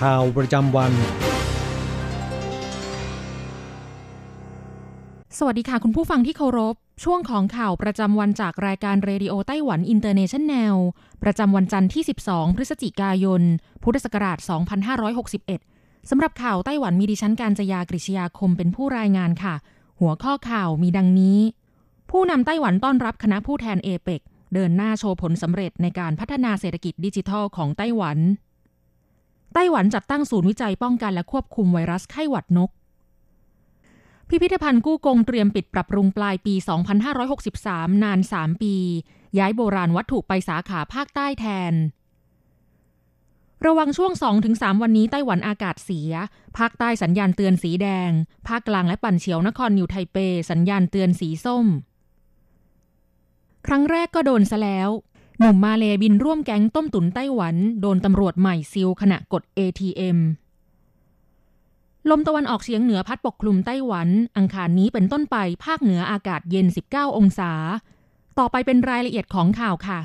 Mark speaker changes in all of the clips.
Speaker 1: ข่าวประจำวัน
Speaker 2: สวัสดีค่ะคุณผู้ฟังที่เคารพ ช่วงของข่าวประจำวันจากรายการ Radio Taiwan International ประจำวันจันทร์ที่ 12 พฤศจิกายน พุทธศักราช 2561 สำหรับข่าวไต้หวันมีดิฉันการจยากริชยาคมเป็นผู้รายงานค่ะ หัวข้อข่าวมีดังนี้ ผู้นำไต้หวันต้อนรับคณะผู้แทนเอเปกเดินหน้าโชว์ผลสำเร็จในการพัฒนาเศรษฐกิจดิจิทัลของไต้หวัน ไต้หวันจัดตั้งศูนย์วิจัยป้องกันและควบคุมไวรัสไข้หวัดนก พิพิธภัณฑ์กู้กงเตรียมปิดปรับปรุงปลายปี 2563 นาน 3 ปี ย้ายโบราณวัตถุไปสาขาภาคใต้แทน ระวังช่วง 2-3 วันนี้ไต้หวันอากาศเสีย ภาคใต้สัญญาณเตือนสีแดง ภาคกลางและปั่นเฉียวนครนิวไทเป สัญญาณเตือนสีส้ม ครั้งแรกก็โดนซะแล้ว หนุ่มมาเลย์บินร่วมแก๊งต้มตุ๋นไต้หวัน โดนตำรวจใหม่ซิลขณะกด ATM ลมตะวันออกเฉียงเหนือพัดปกคลุมไต้หวัน อังคารนี้เป็นต้นไปภาคเหนืออากาศเย็น 19 องศา ต่อไปเป็นรายละเอียดของข่าวค่ะ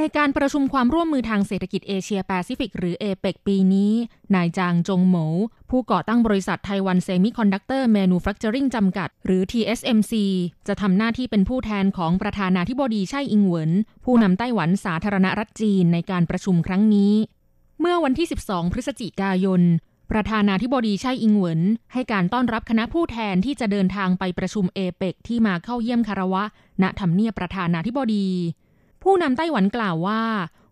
Speaker 2: ในการประชุมความร่วมมือทางเศรษฐกิจเอเชียแปซิฟิกหรือเอเปกปีนี้ นายจางจงโหมวผู้ก่อตั้งบริษัท Taiwan Semiconductor Manufacturing จำกัด หรือ TSMC จะทำหน้าที่เป็นผู้แทนของประธานาธิบดีไช่อิงเหวิน ผู้นำไต้หวันสาธารณรัฐจีนในการประชุมครั้งนี้ เมื่อวันที่ 12 พฤศจิกายน ประธานาธิบดีไช่อิงเหวินให้การต้อนรับคณะผู้แทนที่จะเดินทางไปประชุมเอเปกที่มาเข้าเยี่ยมคารวะ ณ ทำเนียบประธานาธิบดี ผู้นำไต้หวันกล่าวว่า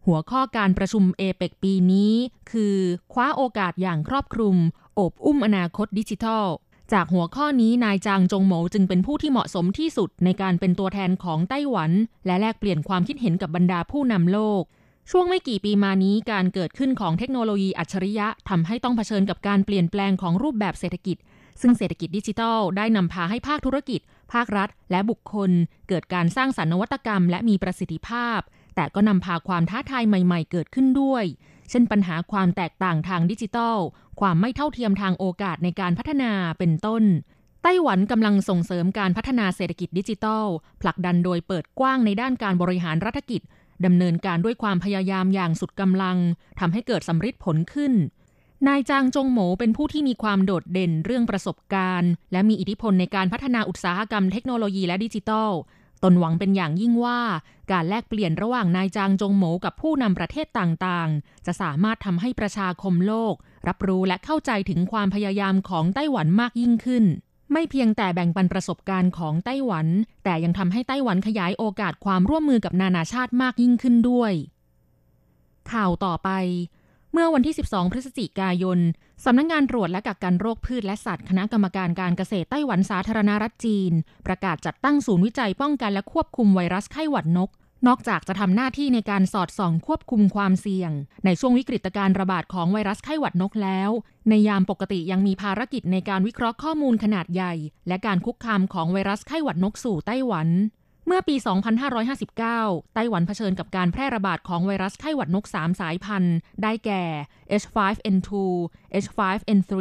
Speaker 2: หัวข้อการประชุมเอเปกปีนี้ คือคว้าโอกาสอย่างครอบคลุม โอบอุ้มอนาคตดิจิทัล จากหัวข้อนี้นายจางจงหมจึงเป็นผู้ที่เหมาะสมที่สุดในการเป็นตัวแทนของไต้หวัน และแลกเปลี่ยนความคิดเห็นกับบรรดาผู้นำโลกช่วงไม่กี่ปีมานี้การเกิดขึ้นของเทคโนโลยีอัจฉริยะทำให้ต้องเผชิญกับการเปลี่ยนแปลงของรูปแบบเศรษฐกิจ ซึ่งเศรษฐกิจดิจิทัลได้นำพาให้ภาคธุรกิจ ภาครัฐ และบุคคล เกิดการสร้างสรรค์นวัตกรรม และมีประสิทธิภาพ แต่ก็นำพาความท้าทายใหม่ ๆ เกิดขึ้นด้วย เช่นปัญหาความแตกต่างทางดิจิทัล ความไม่เท่าเทียมทางโอกาสในการพัฒนาเป็นต้นไต้หวันกำลังส่งเสริมการพัฒนาเศรษฐกิจดิจิทัล ผลักดันโดยเปิดกว้างในด้านการบริหารรัฐกิจดำเนินการด้วยความพยายามอย่างสุดกำลังทำให้เกิดสำฤทธิ์ผลขึ้น นายจางจงโหมเป็นผู้ที่มีความโดดเด่นเรื่องประสบการณ์ และมีอิทธิพลในการพัฒนาอุตสาหกรรมเทคโนโลยีและดิจิทัลตนหวังเป็นอย่างยิ่งว่า การแลกเปลี่ยนระหว่างนายจางจงโหมกับผู้นำประเทศต่างๆ จะสามารถทำให้ประชาคมโลก รับรู้และเข้าใจถึงความพยายามของไต้หวันมากยิ่งขึ้น ไม่เพียงแต่แบ่งปันประสบการณ์ของไต้หวัน แต่ยังทำให้ไต้หวันขยายโอกาสความร่วมมือกับนานาชาติมากยิ่งขึ้นด้วย ข่าวต่อไป เมื่อวันที่ 12 พฤศจิกายน สำนักงงานตรวจและกักกันโรคพืชและสัตว์ คณะกรรมการการเกษตรไต้หวันสาธารณรัฐจีน ประกาศจัดตั้งศูนย์วิจัยป้องกันและควบคุมไวรัสไข้หวัดนก นอกจากจะทำหน้าที่ในการสอดส่องควบคุมความเสี่ยง ในช่วงวิกฤตการระบาดของไวรัสไข้หวัดนกแล้ว ในยามปกติยังมีภารกิจในการวิเคราะห์ข้อมูลขนาดใหญ่ และการคุกคามของไวรัสไข้หวัดนกสู่ไต้หวัน เมื่อปี 2559 ไต้หวันเผชิญกับการแพร่ระบาดของไวรัสไข้หวัดนก 3 สายพันธุ์ ได้แก่ H5N2 H5N3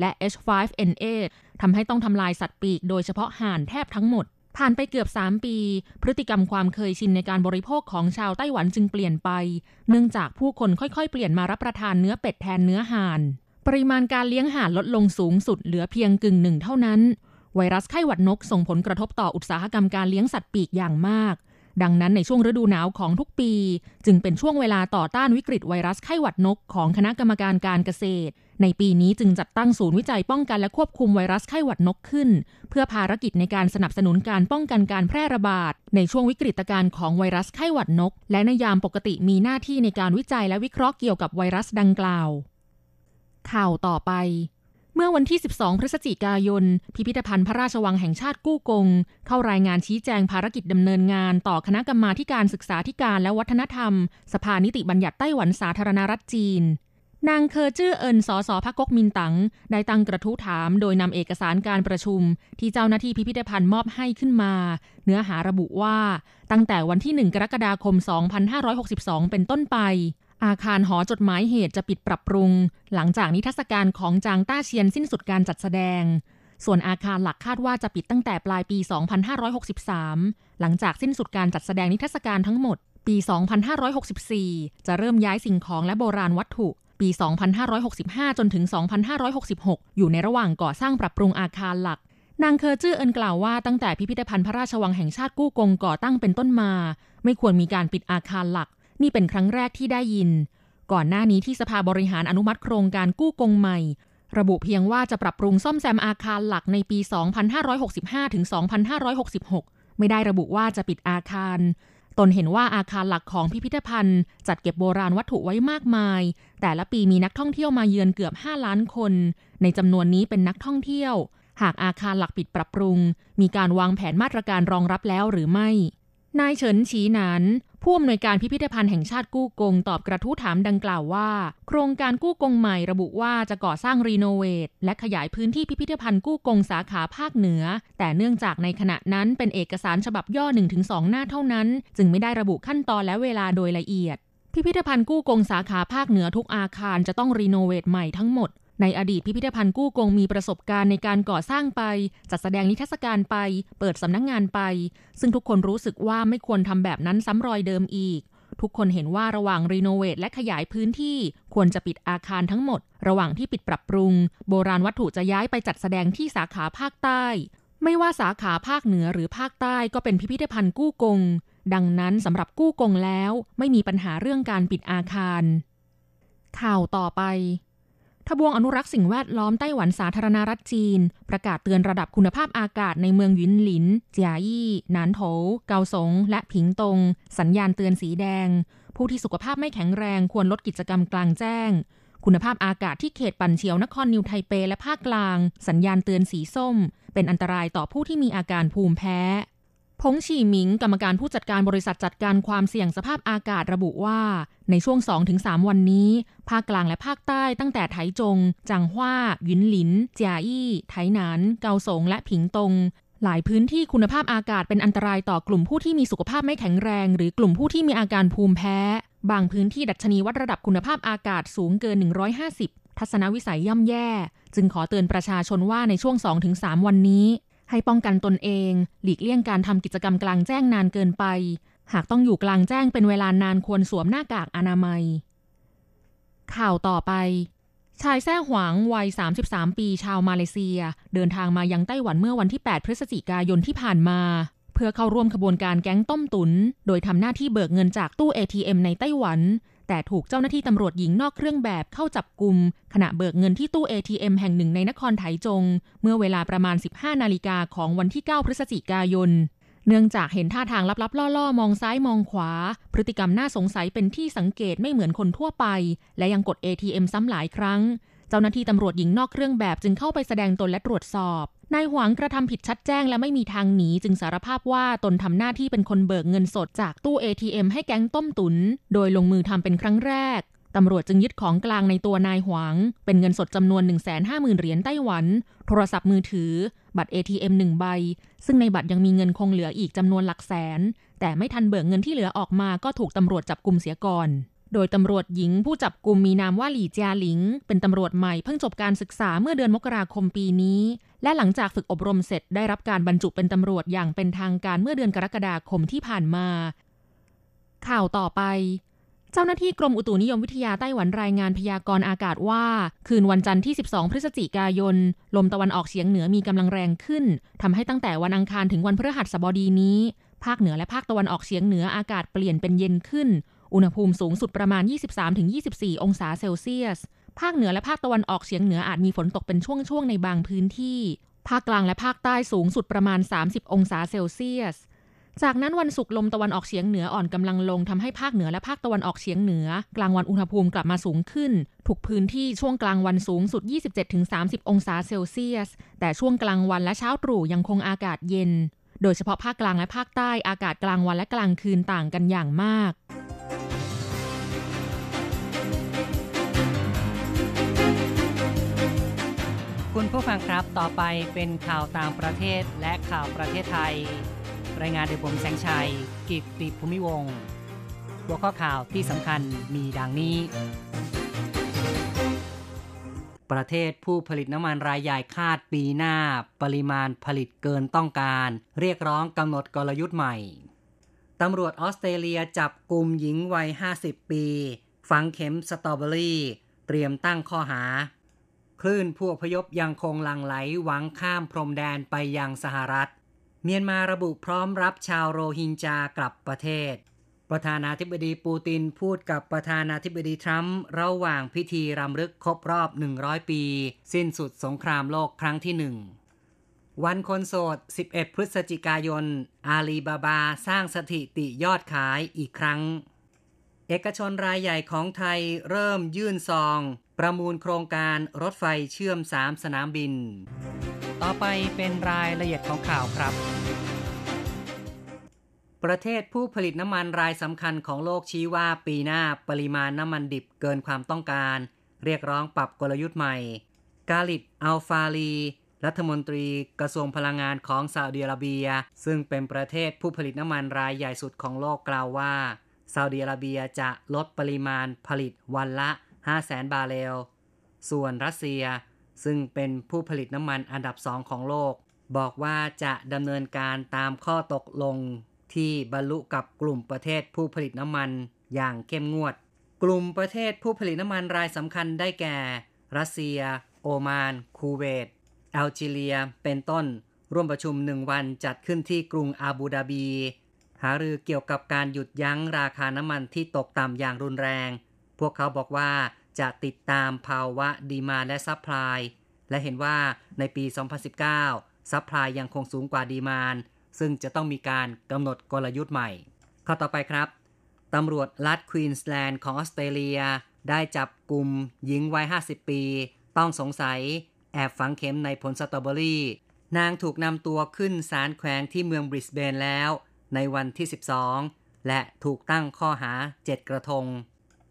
Speaker 2: และ H5N8 ทำให้ต้องทำลายสัตว์ปีกโดยเฉพาะห่านแทบทั้งหมด ผ่านไปเกือบ 3 ปี พฤติกรรมความเคยชินในการบริโภคของชาวไต้หวันจึงเปลี่ยนไป เนื่องจากผู้คนค่อยๆ เปลี่ยนมารับประทานเนื้อเป็ดแทนเนื้อห่าน ปริมาณการเลี้ยงห่านลดลงสูงสุดเหลือเพียงกึ่งหนึ่งเท่านั้น ไวรัสไข้หวัดนกส่งผลกระทบต่ออุตสาหกรรมการเลี้ยงสัตว์ปีกอย่างมาก ดังนั้นในช่วงฤดูหนาวของทุกปี จึงเป็นช่วงเวลาต่อต้านวิกฤตไวรัสไข้หวัดนกของคณะกรรมการการเกษตร ในปีนี้จึงจัดตั้งศูนย์วิจัยป้องกันและควบคุมไวรัสไข้หวัดนกขึ้น เพื่อภารกิจในการสนับสนุนการป้องกันการแพร่ระบาด ในช่วงวิกฤตการณ์ของไวรัสไข้หวัดนก และในยามปกติมีหน้าที่ในการวิจัยและวิเคราะห์เกี่ยวกับไวรัสดังกล่าว ข่าวต่อไป เมื่อวันที่ 12 พฤศจิกายน พิพิธภัณฑ์พระราชวังแห่งชาติกู้กง เข้ารายงานชี้แจงภารกิจดำเนินงาน ต่อคณะกรรมาการศึกษาธิการและวัฒนธรรม สภานิติบัญญัติไต้หวันสาธารณรัฐจีน นางเคอจื้อเอินสอสอพักกกมินตั๋งได้ตั้งกระทู้ถาม โดยนำเอกสารการประชุม ที่เจ้าหน้าที่พิพิธภัณฑ์มอบให้ขึ้นมา เนื้อหาระบุว่า ตั้งแต่วันที่ 1 กรกฎาคม 2562 เป็นต้นไป อาคารหอจดหมายเหตุจะปิดปรับปรุง หลังจากนิทรรศการของจางต้าเชียนสิ้นสุดการจัดแสดง ส่วนอาคารหลักคาดว่าจะปิดตั้งแต่ปลายปี 2563 หลังจากสิ้นสุดการจัดแสดงนิทรรศการทั้งหมด ปี 2564 จะเริ่มย้ายสิ่งของและโบราณวัตถุ ปี 2565 จนถึง 2566 อยู่ในระหว่างก่อสร้างปรับปรุงอาคารหลักนางเคอร์จื้อเอินกล่าวว่าตั้งแต่พิพิธภัณฑ์พระราชวังแห่งชาติกู้กงก่อตั้งเป็นต้นมา ไม่ควรมีการปิดอาคารหลัก นี่เป็นครั้งแรกที่ได้ยิน ก่อนหน้านี้ที่สภาบริหารอนุมัติโครงการกู้กงใหม่ ระบุเพียงว่าจะปรับปรุงซ่อมแซมอาคารหลักในปี 2565 ถึง 2566 ไม่ได้ระบุว่าจะปิดอาคาร ตนเห็นว่าอาคารหลักของพิพิธภัณฑ์ จัดเก็บโบราณวัตถุไว้มากมาย แต่ละปีมีนักท่องเที่ยวมาเยือนเกือบ 5 ล้านคน ในจำนวนนี้เป็นนักท่องเที่ยว หากอาคารหลักปิดปรับปรุง มีการวางแผนมาตรการรองรับแล้วหรือไม่นายเฉินฉีหนาน ผู้อำนวยการพิพิธภัณฑ์แห่งชาติกู้กงตอบกระทู้ถามดังกล่าวว่า โครงการกู้กงใหม่ระบุว่าจะก่อสร้างรีโนเวทและขยายพื้นที่พิพิธภัณฑ์กู้กงสาขาภาคเหนือ แต่เนื่องจากในขณะนั้นเป็นเอกสารฉบับย่อ 1-2 หน้าเท่านั้น จึงไม่ได้ระบุขั้นตอนและเวลาโดยละเอียด พิพิธภัณฑ์กู้กงสาขาภาคเหนือทุกอาคารจะต้องรีโนเวทใหม่ทั้งหมด ในอดีตพิพิธภัณฑ์กู้กงมีประสบการณ์ในการก่อสร้างไป จัดแสดงนิทรรศการไป เปิดสำนักงงานไป ซึ่งทุกคนรู้สึกว่าไม่ควรทำแบบนั้นซ้ำรอยเดิมอีก ทุกคนเห็นว่าระหว่างรีโนเวทและขยายพื้นที่ควรจะปิดอาคารทั้งหมด ระหว่างที่ปิดปรับปรุง โบราณวัตถุจะย้ายไปจัดแสดงที่สาขาภาคใต้ ไม่ว่าสาขาภาคเหนือหรือภาคใต้ก็เป็นพิพิธภัณฑ์กู้กง ดังนั้นสำหรับกู้กงแล้ว ไม่มีปัญหาเรื่องการปิดอาคาร ข่าวต่อไป ทบวงอนุรักษ์สิ่งแวดล้อมไต้หวันสาธารณรัฐจีน ประกาศเตือนระดับคุณภาพอากาศในเมืองหยินหลินเจียยี่หนานโถ เกาสง และผิงตง สัญญาณเตือนสีแดง ผู้ที่สุขภาพไม่แข็งแรงควรลดกิจกรรมกลางแจ้ง คุณภาพอากาศที่เขตปันเฉียวนครนิวไทเปและภาคกลาง สัญญาณเตือนสีส้ม เป็นอันตรายต่อผู้ที่มีอาการภูมิแพ้ พงฉีหมิงกรรมการผู้จัดการบริษัทจัดการความเสี่ยงสภาพอากาศระบุว่า ในช่วง 2-3 วันนี้ ภาคกลางและภาคใต้ตั้งแต่ไถจงจางฮวาหยินหลินเจียอี้ไถหนาน เกาสงและผิงตง หลายพื้นที่คุณภาพอากาศเป็นอันตรายต่อกลุ่มผู้ที่มีสุขภาพไม่แข็งแรง หรือกลุ่มผู้ที่มีอาการภูมิแพ้ บางพื้นที่ดัชนีวัดระดับคุณภาพอากาศสูงเกิน 150 ทัศนวิสัยย่ำแย่ จึงขอเตือนประชาชนว่าในช่วง 2-3 วันนี้ ให้ป้องกันตนเอง หลีกเลี่ยงการทำกิจกรรมกลางแจ้งนานเกินไป หากต้องอยู่กลางแจ้งเป็นเวลานานควรสวมหน้ากากอนามัย ข่าวต่อไป ชายแท้หวางวัย 33 ปีชาวมาเลเซีย เดินทางมายังไต้หวันเมื่อวันที่ 8 พฤศจิกายนที่ผ่านมา เพื่อเข้าร่วมขบวนการแก๊งต้มตุน โดยทำหน้าที่เบิกเงินจากตู้ ATM ในไต้หวัน แต่ถูกเจ้าหน้าที่ตำรวจหญิงนอกเครื่องแบบเข้าจับกลุ่มขณะเบิกเงินที่ตู้ ATM แห่งหนึ่งในนครไถจง เมื่อเวลาประมาณ 15 นาฬิกาของวันที่ 9 พฤศจิกายน เนื่องจากเห็นท่าทางลับๆ ล่อๆ มองซ้ายมองขวา พฤติกรรมน่าสงสัยเป็นที่สังเกตไม่เหมือนคนทั่วไป และยังกด ATM ซ้ำหลายครั้ง เจ้าหน้าที่ตำรวจหญิงนอกเครื่องแบบจึงเข้าไปแสดงตนและตรวจสอบ นายหวังกระทำผิดชัดแจ้งและไม่มีทางหนีจึงสารภาพว่าตนทำหน้าที่เป็นคนเบิกเงินสดจากตู้ ATM ให้แก๊งต้มตุน โดยลงมือทำเป็นครั้งแรกตำรวจจึงยึดของกลางในตัวนายหวัง เป็นเงินสดจำนวน 150,000 เหรียญไต้หวัน โทรศัพท์มือถือ บัตร ATM หนึ่งใบ ซึ่งในบัตรยังมีเงินคงเหลืออีกจำนวนหลักแสน แต่ไม่ทันเบิกเงินที่เหลือออกมาก็ถูกตำรวจจับกลุ่มเสียก่อน โดยตำรวจหญิงผู้จับกลุ่มมีนามว่าหลี่เจียหลิง เป็นตำรวจใหม่เพิ่งจบการศึกษาเมื่อเดือนมกราคมปีนี้ และหลังจากฝึกอบรมเสร็จได้รับการบรรจุเป็นตำรวจอย่างเป็นทางการเมื่อเดือนกรกฎาคมที่ผ่านมา ข่าวต่อไปเจ้าหน้าที่กรมอุตุนิยมวิทยาไต้หวันรายงานพยากรณ์อากาศว่า คืนวันจันทร์ที่ 12 พฤศจิกายน ลมตะวันออกเฉียงเหนือมีกำลังแรงขึ้นทำให้ตั้งแต่วันอังคารถึงวันพฤหัสบดีนี้ ภาคเหนือและภาคตะวันออกเฉียงเหนืออากาศเปลี่ยนเป็นเย็นขึ้น อุณหภูมิสูงสุดประมาณ 23-24 องศาเซลเซียส ภาคเหนือและภาคตะวันออกเฉียงเหนืออาจมีฝนตกเป็นช่วงๆในบางพื้นที่ ภาคกลางและภาคใต้สูงสุดประมาณ 30 องศาเซลเซียส จากนั้นวันศุกร์ลมตะวันออกเฉียงเหนืออ่อนกำลังลงทำให้ภาคเหนือและภาคตะวันออกเฉียงเหนือ กลางวันอุณหภูมิกลับมาสูงขึ้นทุกพื้นที่ช่วงกลางวันสูงสุด 27-30 องศาเซลเซียส แต่ช่วงกลางวันและเช้าตรู่ยังคงอากาศเย็น โดยเฉพาะภาคกลางและภาคใต้อากาศกลางวันและกลางคืนต่างกันอย่างมาก
Speaker 3: คุณผู้ฟังครับ ต่อไปเป็นข่าวต่างประเทศและข่าวประเทศไทย รายงานโดยผมแสงชัย กิตติภูมิวงศ์หัวข้อข่าวที่สำคัญมีดังนี้ ประเทศผู้ผลิตน้ำมันรายใหญ่คาดปีหน้า ปริมาณผลิตเกินต้องการ เรียกร้องกำหนดกลยุทธ์ใหม่ตำรวจออสเตรเลียจับกลุ่มหญิงวัย 50 ปี ฝังเข็มสตรอเบอรี่ เตรียมตั้งข้อหา คลื่นผู้อพยพยังคงหลั่งไหลหวังข้ามพรมแดนไปยังสหรัฐ เมียนมาระบุพร้อมรับชาวโรฮิงจากลับประเทศ ประธานาธิบดีปูตินพูดกับประธานาธิบดีทรัมป์ระหว่างพิธีรำลึกครบรอบ 100 ปี สิ้นสุดสงครามโลกครั้งที่หนึ่งวันคนโสด 11 พฤศจิกายน อาลีบาบาสร้างสถิติยอดขายอีกครั้ง เอกชนรายใหญ่ของไทยเริ่มยื่นซอง ประมูลโครงการรถไฟเชื่อม 3 สนามบิน ต่อไปเป็นรายละเอียดของข่าวครับ ประเทศผู้ผลิตน้ำมันรายสำคัญของโลกชี้ว่าปีหน้าปริมาณน้ำมันดิบเกินความต้องการ เรียกร้องปรับกลยุทธ์ใหม่ กาลิดอัลฟาลี รัฐมนตรีกระทรวงพลังงานของซาอุดิอาระเบีย ซึ่งเป็นประเทศผู้ผลิตน้ำมันรายใหญ่สุดของโลกกล่าวว่าซาอุดิอาระเบียจะลดปริมาณผลิตวันละ 500,000 บาร์เรล ส่วนรัสเซีย ซึ่งเป็นผู้ผลิตน้ำมันอันดับสองของโลก บอกว่าจะดำเนินการตามข้อตกลง ที่บรรลุกับกลุ่มประเทศผู้ผลิตน้ำมันอย่างเข้มงวด กลุ่มประเทศผู้ผลิตน้ำมันรายสำคัญได้แก่ รัสเซีย โอมาน คูเวตแอลจีเรีย เป็นต้น ร่วมประชุมหนึ่งวันจัดขึ้นที่กรุงอาบูดาบี หารือเกี่ยวกับการหยุดยั้งราคาน้ำมันที่ตกต่ำอย่างรุนแรง พวกเขาบอกว่าจะติดตามภาวะ demand และ supply และเห็นว่าในปี 2019 supply ยังคงสูงกว่า demand ซึ่งจะต้องมีการกำหนดกลยุทธ์ใหม่ ข้อต่อไปครับตำรวจรัฐควีนสแลนด์ของออสเตรเลีย ได้จับกลุ่มหญิงวัย 50 ปี ต้องสงสัย แอบฝังเข็มในผลสตรอเบอรี่ นางถูกนำตัวขึ้นศาลแขวงที่เมืองบริสเบนแล้ว ในวันที่ 12 และถูกตั้งข้อหา 7 กระทง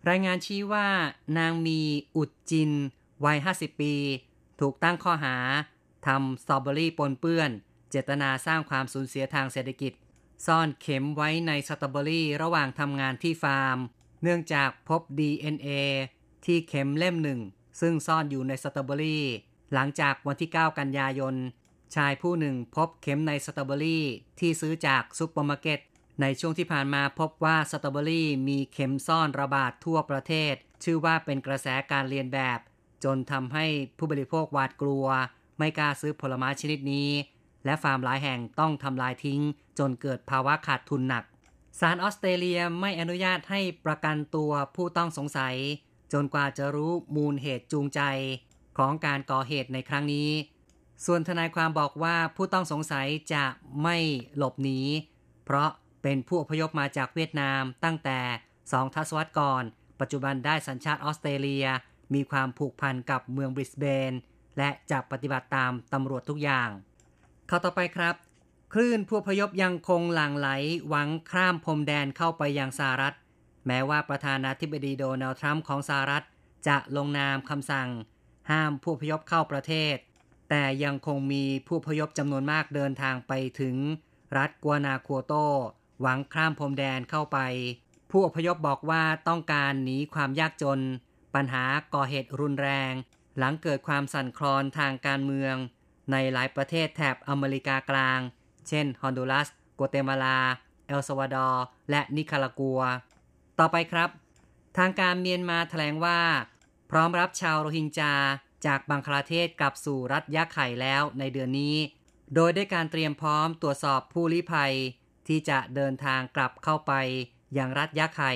Speaker 3: รายงานชี้ว่านางมีอุดจิน วัย 50 ปี ถูกตั้งข้อหาทำสตรอเบอรี่ปนเปื้อน เจตนาสร้างความสูญเสียทางเศรษฐกิจ ซ่อนเข็มไว้ในสตรอเบอรี่ระหว่างทำงานที่ฟาร์ม เนื่องจากพบ DNA ที่เข็มเล่มหนึ่ง ซึ่งซ่อนอยู่ในสตรอเบอรี่ หลังจากวันที่ 9 กันยายน ชายผู้หนึ่งพบเข็มในสตรอเบอรี่ที่ซื้อจากซุปเปอร์มาร์เก็ตในช่วงที่ผ่านมาพบว่าสตรอเบอรี่มีเข็มซ่อนระบาดทั่วประเทศ ชื่อว่าเป็นกระแสการเรียนแบบ จนทำให้ผู้บริโภคหวาดกลัว ไม่กล้าซื้อผลไม้ชนิดนี้ และฟาร์มหลายแห่งต้องทำลายทิ้ง จนเกิดภาวะขาดทุนหนักศาลออสเตรเลียไม่อนุญาตให้ประกันตัวผู้ต้องสงสัย จนกว่าจะรู้มูลเหตุจูงใจของการก่อเหตุในครั้งนี้ ส่วนทนายความบอกว่าผู้ต้องสงสัยจะไม่หลบหนี เพราะเป็นผู้อพยพมาจากเวียดนามตั้งแต่2ทศวรรษก่อน ปัจจุบันได้สัญชาติออสเตรเลีย มีความผูกพันกับเมืองบริสเบน และจะปฏิบัติตามตำรวจทุกอย่าง ข้าต่อไปครับ คลื่นผู้พยพยังคงหลั่งไหลหวังข้ามพรมแดนเข้าไปยังสหรัฐ แม้ว่าประธานาธิบดีโดนัลด์ทรัมป์ของสหรัฐ จะลงนามคำสั่ง ห้ามผู้พยพเข้าประเทศ แต่ยังคงมีผู้พยพจำนวนมากเดินทางไปถึง รัฐกัวนาคัวโต หวังข้ามพรมแดนเข้าไป ผู้อพยพบอกว่าต้องการหนีความยากจน ปัญหาก่อเหตุรุนแรง หลังเกิดความสั่นคลอนทางการเมือง ในหลายประเทศแถบอเมริกากลาง เช่น ฮอนดูรัสโกเตมาลา เอลซาวาดอร์ และนิคารากัว ต่อไปครับ ทางการเมียนมาแถลงว่า พร้อมรับชาวโรฮิงญาจากบังคลาเทศกลับสู่รัฐยะไข่แล้วในเดือนนี้ โดยได้การเตรียมพร้อมตรวจสอบผู้ลี้ภัย ที่จะเดินทางกลับเข้าไปยังรัฐยะไข่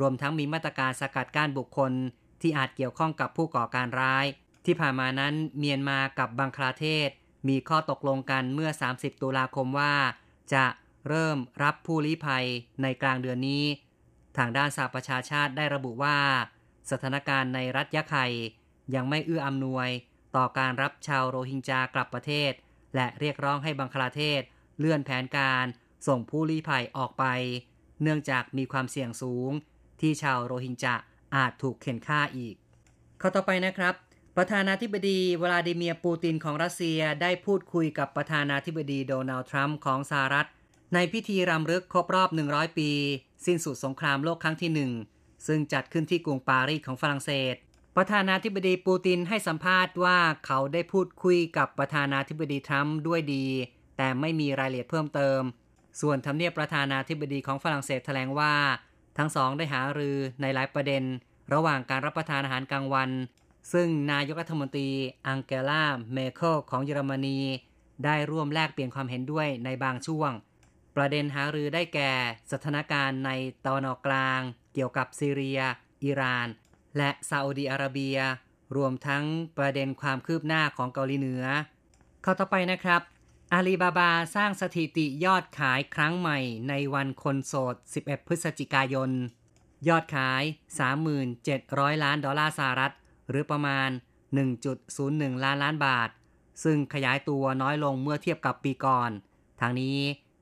Speaker 3: รวมทั้งมีมาตรการสกัดกั้นบุคคลที่อาจเกี่ยวข้องกับผู้ก่อการร้าย ที่ผ่านมานั้นเมียนมากับบังคลาเทศ มีข้อตกลงกันเมื่อ 30 ตุลาคมว่า จะเริ่มรับผู้ลี้ภัยในกลางเดือนนี้ ทางด้านสหประชาชาติได้ระบุว่า สถานการณ์ในรัฐยะไข่ยังไม่เอื้ออำนวย ต่อการรับชาวโรฮิงจากลับประเทศ และเรียกร้องให้บังคลาเทศ เลื่อนแผนการส่งผู้ลี้ภัยออกไป เนื่องจากมีความเสี่ยงสูง ที่ชาวโรฮิงจาอาจถูกเข็นฆ่าอีก ข้อต่อไปนะครับ ประธานาธิบดีวลาดิเมียร์ปูตินของรัสเซียได้พูดคุยกับประธานาธิบดีโดนัลด์ทรัมป์ของสหรัฐ ในพิธีรำลึกครบรอบ 100 ปี สิ้นสุดสงครามโลกครั้งที่หนึ่งซึ่งจัดขึ้นที่กรุงปารีสของฝรั่งเศส ประธานาธิบดีปูตินให้สัมภาษณ์ว่าเขาได้พูดคุยกับประธานาธิบดีทรัมป์ด้วยดี แต่ไม่มีรายละเอียดเพิ่มเติม ส่วนทำเนียบประธานาธิบดีของฝรั่งเศสแถลงว่า ทั้งสองได้หารือในหลายประเด็น ระหว่างการรับประทานอาหารกลางวัน ซึ่งนายกรัฐมนตรีอังเกลาเมเคิลของเยอรมนี ได้ร่วมแลกเปลี่ยนความเห็นด้วยในบางช่วง ประเด็นหารือได้แก่สถานการณ์ในตะวันออกกลาง เกี่ยวกับซีเรีย อิหร่าน และซาอุดีอาระเบีย รวมทั้งประเด็นความคืบหน้าของเกาหลีเหนือ เข้าต่อไปนะครับอาลีบาบาสร้างสถิติยอดขายครั้งใหม่ในวันคนโสด 11 พฤศจิกายน ยอดขาย 37,000 ล้านดอลลาร์สหรัฐ หรือประมาณ 1.01 ล้านล้านบาท ซึ่งขยายตัวน้อยลงเมื่อเทียบกับปีก่อน ทางนี้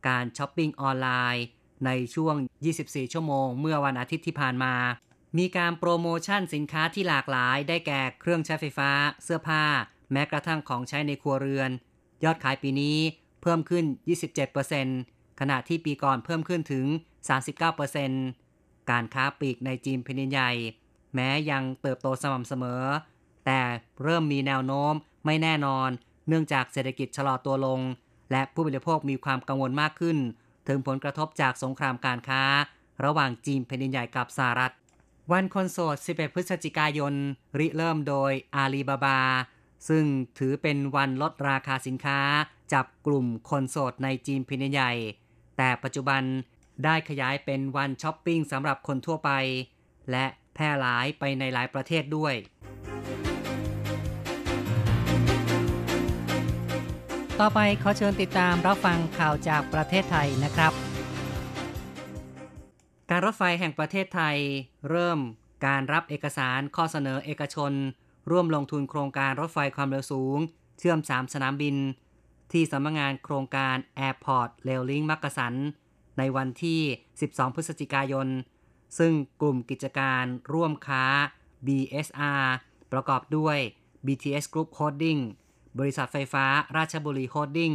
Speaker 3: การช้อปปิ้งออนไลน์ ในช่วง 24 ชั่วโมง เมื่อวันอาทิตย์ที่ผ่านมา มีการโปรโมชั่นสินค้าที่หลากหลาย ได้แก่เครื่องใช้ไฟฟ้า เสื้อผ้า แม้กระทั่งของใช้ในครัวเรือน ยอดขายปีนี้เพิ่มขึ้น 27%ขณะที่ปีก่อนเพิ่มขึ้นถึง 39%การค้าปลีกในจีนแผ่นดินใหญ่ แม้ยังเติบโตสม่ำเสมอ แต่เริ่มมีแนวโน้มไม่แน่นอน เนื่องจากเศรษฐกิจชะลอตัวลง และผู้บริโภคมีความกังวลมากขึ้น ถึงผลกระทบจากสงครามการค้า ระหว่างจีนแผ่นดินใหญ่กับสหรัฐ วันคนโสด 11 พฤศจิกายน ริเริ่มโดยอาลีบาบา ซึ่งถือเป็นวันลดราคาสินค้า จับกลุ่มคนโสดในจีนแผ่นดินใหญ่ แต่ปัจจุบันได้ขยายเป็นวันช้อปปิ้งสำหรับคนทั่วไป และ พร่หลายไปในหลายประเทศด้วย ต่อไปขอเชิญติดตามรับฟังข่าวจากประเทศไทยนะครับ การรถไฟแห่งประเทศไทย เริ่มการรับเอกสารข้อเสนอเอกชน ร่วมลงทุนโครงการรถไฟความเร็วสูง เชื่อม 3 สนามบิน ที่สำนักงงานโครงการ Airport Rail Link มักกะสัน ในวันที่ 12 พฤศจิกายน ซึ่งกลุ่มกิจการร่วมค้า BSR ประกอบด้วย BTS Group Holding บริษัทไฟฟ้าราชบุรี Holding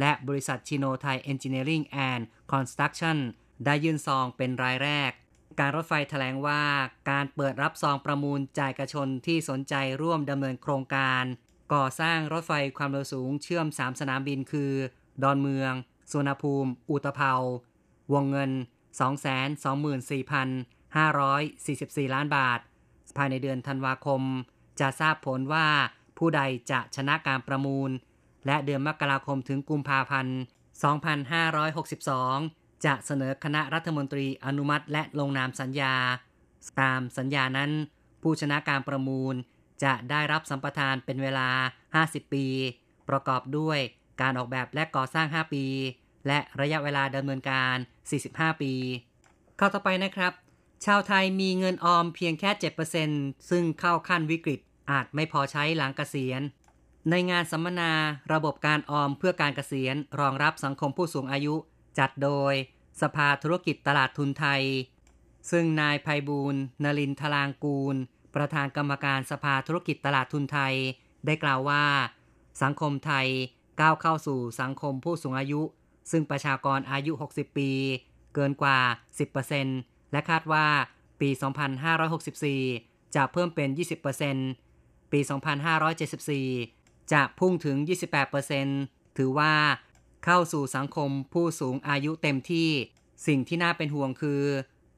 Speaker 3: และบริษัท Sino-Thai Engineering and Construction ได้ยื่นซองเป็นรายแรก การรถไฟแถลงว่าการเปิดรับซองประมูลจากเอกชนที่สนใจร่วมดำเนินโครงการ ก่อสร้างรถไฟความเร็วสูงเชื่อม 3 สนามบินคือ ดอนเมืองสุวรรภูมิ อุตภเปาวงเงิน 224,544 ล้านบาท ภายในเดือนธันวาคม จะทราบผลว่าผู้ใดจะชนะการประมูล และเดือนมกราคมถึงกุมภาพันธ์ 2562 จะเสนอคณะรัฐมนตรีอนุมัติและลงนามสัญญา ตามสัญญานั้น ผู้ชนะการประมูล จะได้รับสัมปทานเป็นเวลา 50 ปี ประกอบด้วยการออกแบบและก่อสร้าง 5 ปี และระยะเวลาดำเนินการ 45 ปี ข้าต่อไปนะครับ ชาวไทยมีเงินออมเพียงแค่ 7%ซึ่งเข้าขั้นวิกฤตอาจไม่พอใช้หลังเกษียณ ในงานสัมมนาระบบการออมเพื่อการเกษียณ รองรับสังคมผู้สูงอายุ จัดโดย สภาธุรกิจตลาดทุนไทย ซึ่งนายภัยบูลนลินทลางกูล ประธานกรรมการสภาธุรกิจตลาดทุนไทย ได้กล่าวว่า สังคมไทยก้าวเข้าสู่สังคมผู้สูงอายุ ซึ่งประชากรอายุ 60 ปี เกินกว่า 10%และคาดว่าปี 2564 จะเพิ่มเป็น 20%ปี 2574 จะพุ่งถึง 28%ถือว่าเข้าสู่สังคมผู้สูงอายุเต็มที่ สิ่งที่น่าเป็นห่วงคือ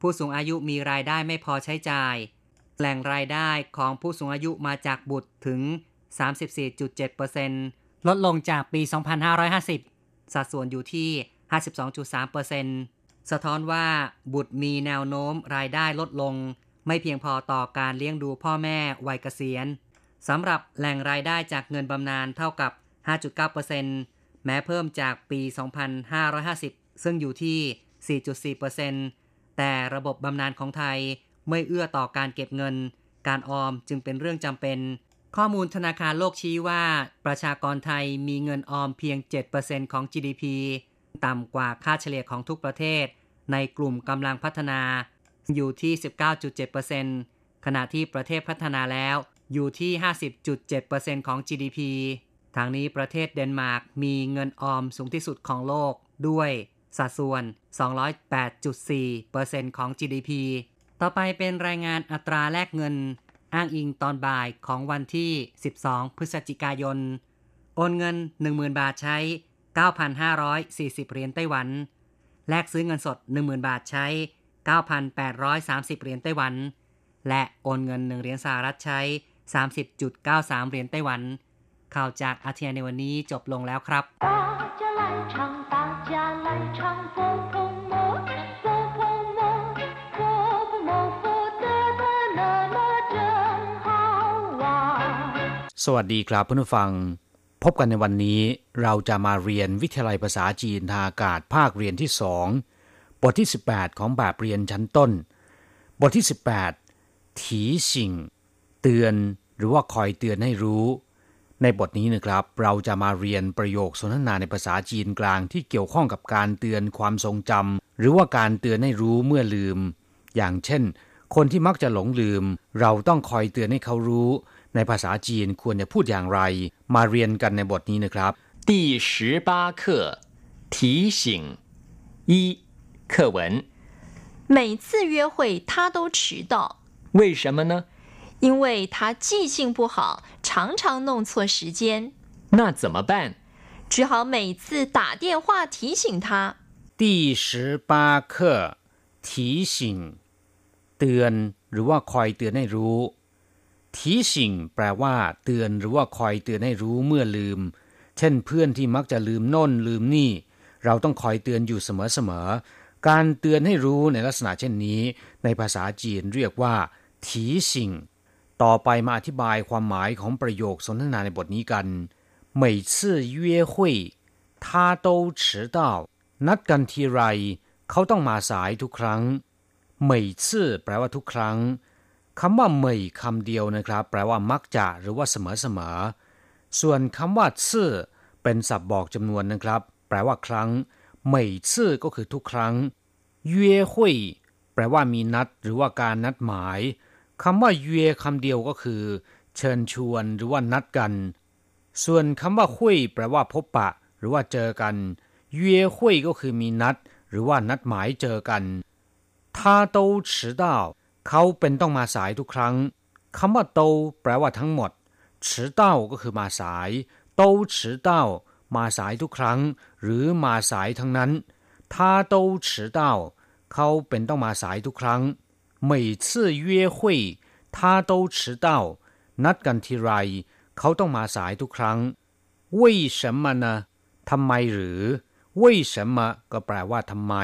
Speaker 3: ผู้สูงอายุมีรายได้ไม่พอใช้จ่าย แหล่งรายได้ของผู้สูงอายุมาจากบุตรถึง 34.7%ลดลงจากปี 2550 สัดส่วนอยู่ที่ 52.3%สะท้อนว่าบุตรมีแนวโน้มรายได้ลดลง ไม่เพียงพอต่อการเลี้ยงดูพ่อแม่วัยเกษียณสำหรับแหล่งรายได้จากเงินบำนาญเท่ากับ 5.9%แม้เพิ่มจากปี 2550 ซึ่งอยู่ที่ 4.4%แต่ระบบบำนาญของไทยไม่เอื้อต่อการเก็บเงิน การออมจึงเป็นเรื่องจำเป็น ข้อมูลธนาคารโลกชี้ว่า ประชากรไทยมีเงินออมเพียง 7%ของ GDP ต่ำกว่าค่าเฉลี่ยของทุกประเทศ ในกลุ่มกำลังพัฒนา อยู่ที่ 19.7%ขณะที่ประเทศพัฒนาแล้วอยู่ที่ 50.7%ของ GDP ทางนี้ประเทศเดนมาร์กมีเงินออมสูงที่สุดของโลกด้วย สัดส่วน 208.4%ของ GDP ต่อไปเป็นรายงานอัตราแลกเงิน อ้างอิงตอนบ่ายของวันที่ 12 พฤศจิกายน โอนเงิน 10,000 บาทใช้ 9,540 เหรียญไต้หวัน แลกซื้อเงินสด 10,000 บาทใช้ 9,830 เหรียญไต้หวัน และโอนเงิน 1 เหรียญสหรัฐใช้ 30.93 เหรียญไต้หวัน ข่าวจากอาเทียในวันนี้จบลงแล้วครับ
Speaker 1: สวัสดีครับเพื่อนผู้ฟัง พบกันในวันนี้เราจะมาเรียนวิทยาลัยภาษาจีนทางอากาศภาคเรียนที่สองบทที่ 18 ของแบบเรียนชั้นต้น บทที่ 18 ถีสิงเตือนหรือว่าคอยเตือนให้รู้ ในบทนี้นะครับ เราจะมาเรียนประโยคสนทนาในภาษาจีนกลางที่เกี่ยวข้องกับการเตือนความทรงจำหรือว่าการเตือนให้รู้เมื่อลืม อย่างเช่น คนที่มักจะหลงลืม เราต้องคอยเตือนให้เขารู้ ในภาษาจีนควรจะพูดอย่างไร มาเรียนกันในบทนี้นะครับ
Speaker 4: 第十八课提醒一课文
Speaker 5: 每次约会他都迟到
Speaker 4: 为什么呢
Speaker 5: 因为他记性不好常常弄错时间
Speaker 4: 那怎么办
Speaker 5: 只好每次打电话提醒他
Speaker 1: 第十八课提醒เตือนหรือว่าคอยเตือนให้รู้ ทีสิงแปลว่าเตือนหรือว่าคอยเตือนให้รู้เมื่อลืม เช่นเพื่อนที่มักจะลืมโน่นลืมนี่ เราต้องคอยเตือนอยู่เสมอๆ การเตือนให้รู้ในลักษณะเช่นนี้ ในภาษาจีนเรียกว่าทีสิงต่อไปมาอธิบายความหมายของประโยคสนทนาในบทนี้กัน每次约会他都迟到นัดกันทีไร เขาต้องมาสายทุกครั้ง每次แปลว่าทุกครั้ง คำว่าเหมยคำเดียวนะครับ แปลว่ามักจะหรือว่าเสมอเสมอ ส่วนคำว่าซื่อเป็นศัพท์บอกจำนวนนะครับ แปลว่าครั้งเหมยซื่อก็คือทุกครั้งเย่หุยแปลว่ามีนัดหรือว่าการนัดหมายคำว่าเย่คำเดียวก็คือ เชิญชวนหรือว่านัดกัน ส่วนคำว่าหุยแปลว่าพบปะ หรือว่าเจอกันเย่หุยก็คือมีนัด หรือว่านัดหมายเจอกัน他都迟到 เขาเป็นต้องมาสายทุกครั้ง คำว่าโตแปลว่าทั้งหมด迟到ก็คือมาสายโต迟到มาสายทุกครั้ง หรือมาสายทั้งนั้น他都迟到เขาเป็นต้องมาสายทุกครั้ง每次约会他都迟到นัดกันทีไร เขาต้องมาสายทุกครั้ง为什么呢ทำไมหรือ为什么ก็แปลว่าทำไม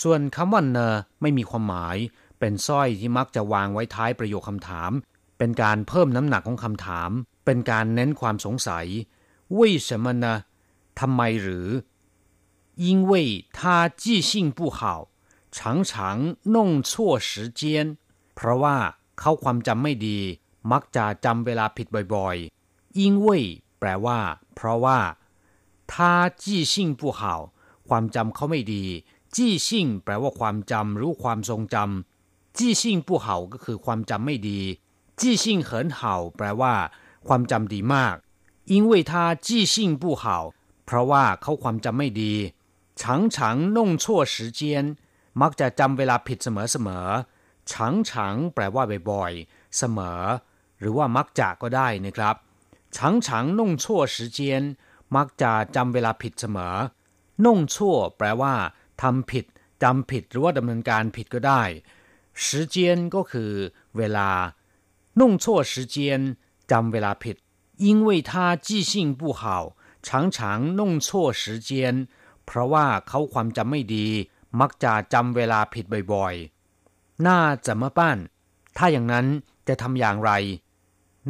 Speaker 1: ส่วนคำว่าเนไม่มีความหมาย เป็นสร้อยที่มักจะวางไว้ท้ายประโยคคำถาม เป็นการเพิ่มน้ำหนักของคำถาม เป็นการเน้นความสงสัย为什么呢ทำไมหรือ因为他记性不好常常弄错时间เพราะว่าเขาความจำไม่ดี มักจะจำเวลาผิดบ่อยๆ因为แปลว่า เพราะว่า他记性不好ความจำเขาไม่ดีจี้ซิ่งแปลว่าความจำรู้ความทรงจำ จี้ซิ่งผู้เห่าก็คือความจำไม่ดีจี้ซิ่งเหินเห่าแปลว่า ความจำดีมาก因为他记性不好เพราะว่าเขาความจำไม่ดี常常弄错时间มักจะจำเวลาผิดเสมอเสมอ常常แปลว่าบ่อยๆเสมอ หรือว่ามักจะก็ได้นะครับ常常弄错时间มักจะจำเวลาผิดเสมอน่งชั่วแปลว่าทำผิดจำผิดหรือว่าดำเนินการผิดก็ได้ 时间ก็คือเวลา弄错时间จำเวลาผิด因为他记性不好常常弄错时间เพ เพราะว่าเขาความจำไม่ดี มักจะจำเวลาผิดบ่อยๆ หน้าจะมาป้านถ้าอย่างนั้นจะทำอย่างไร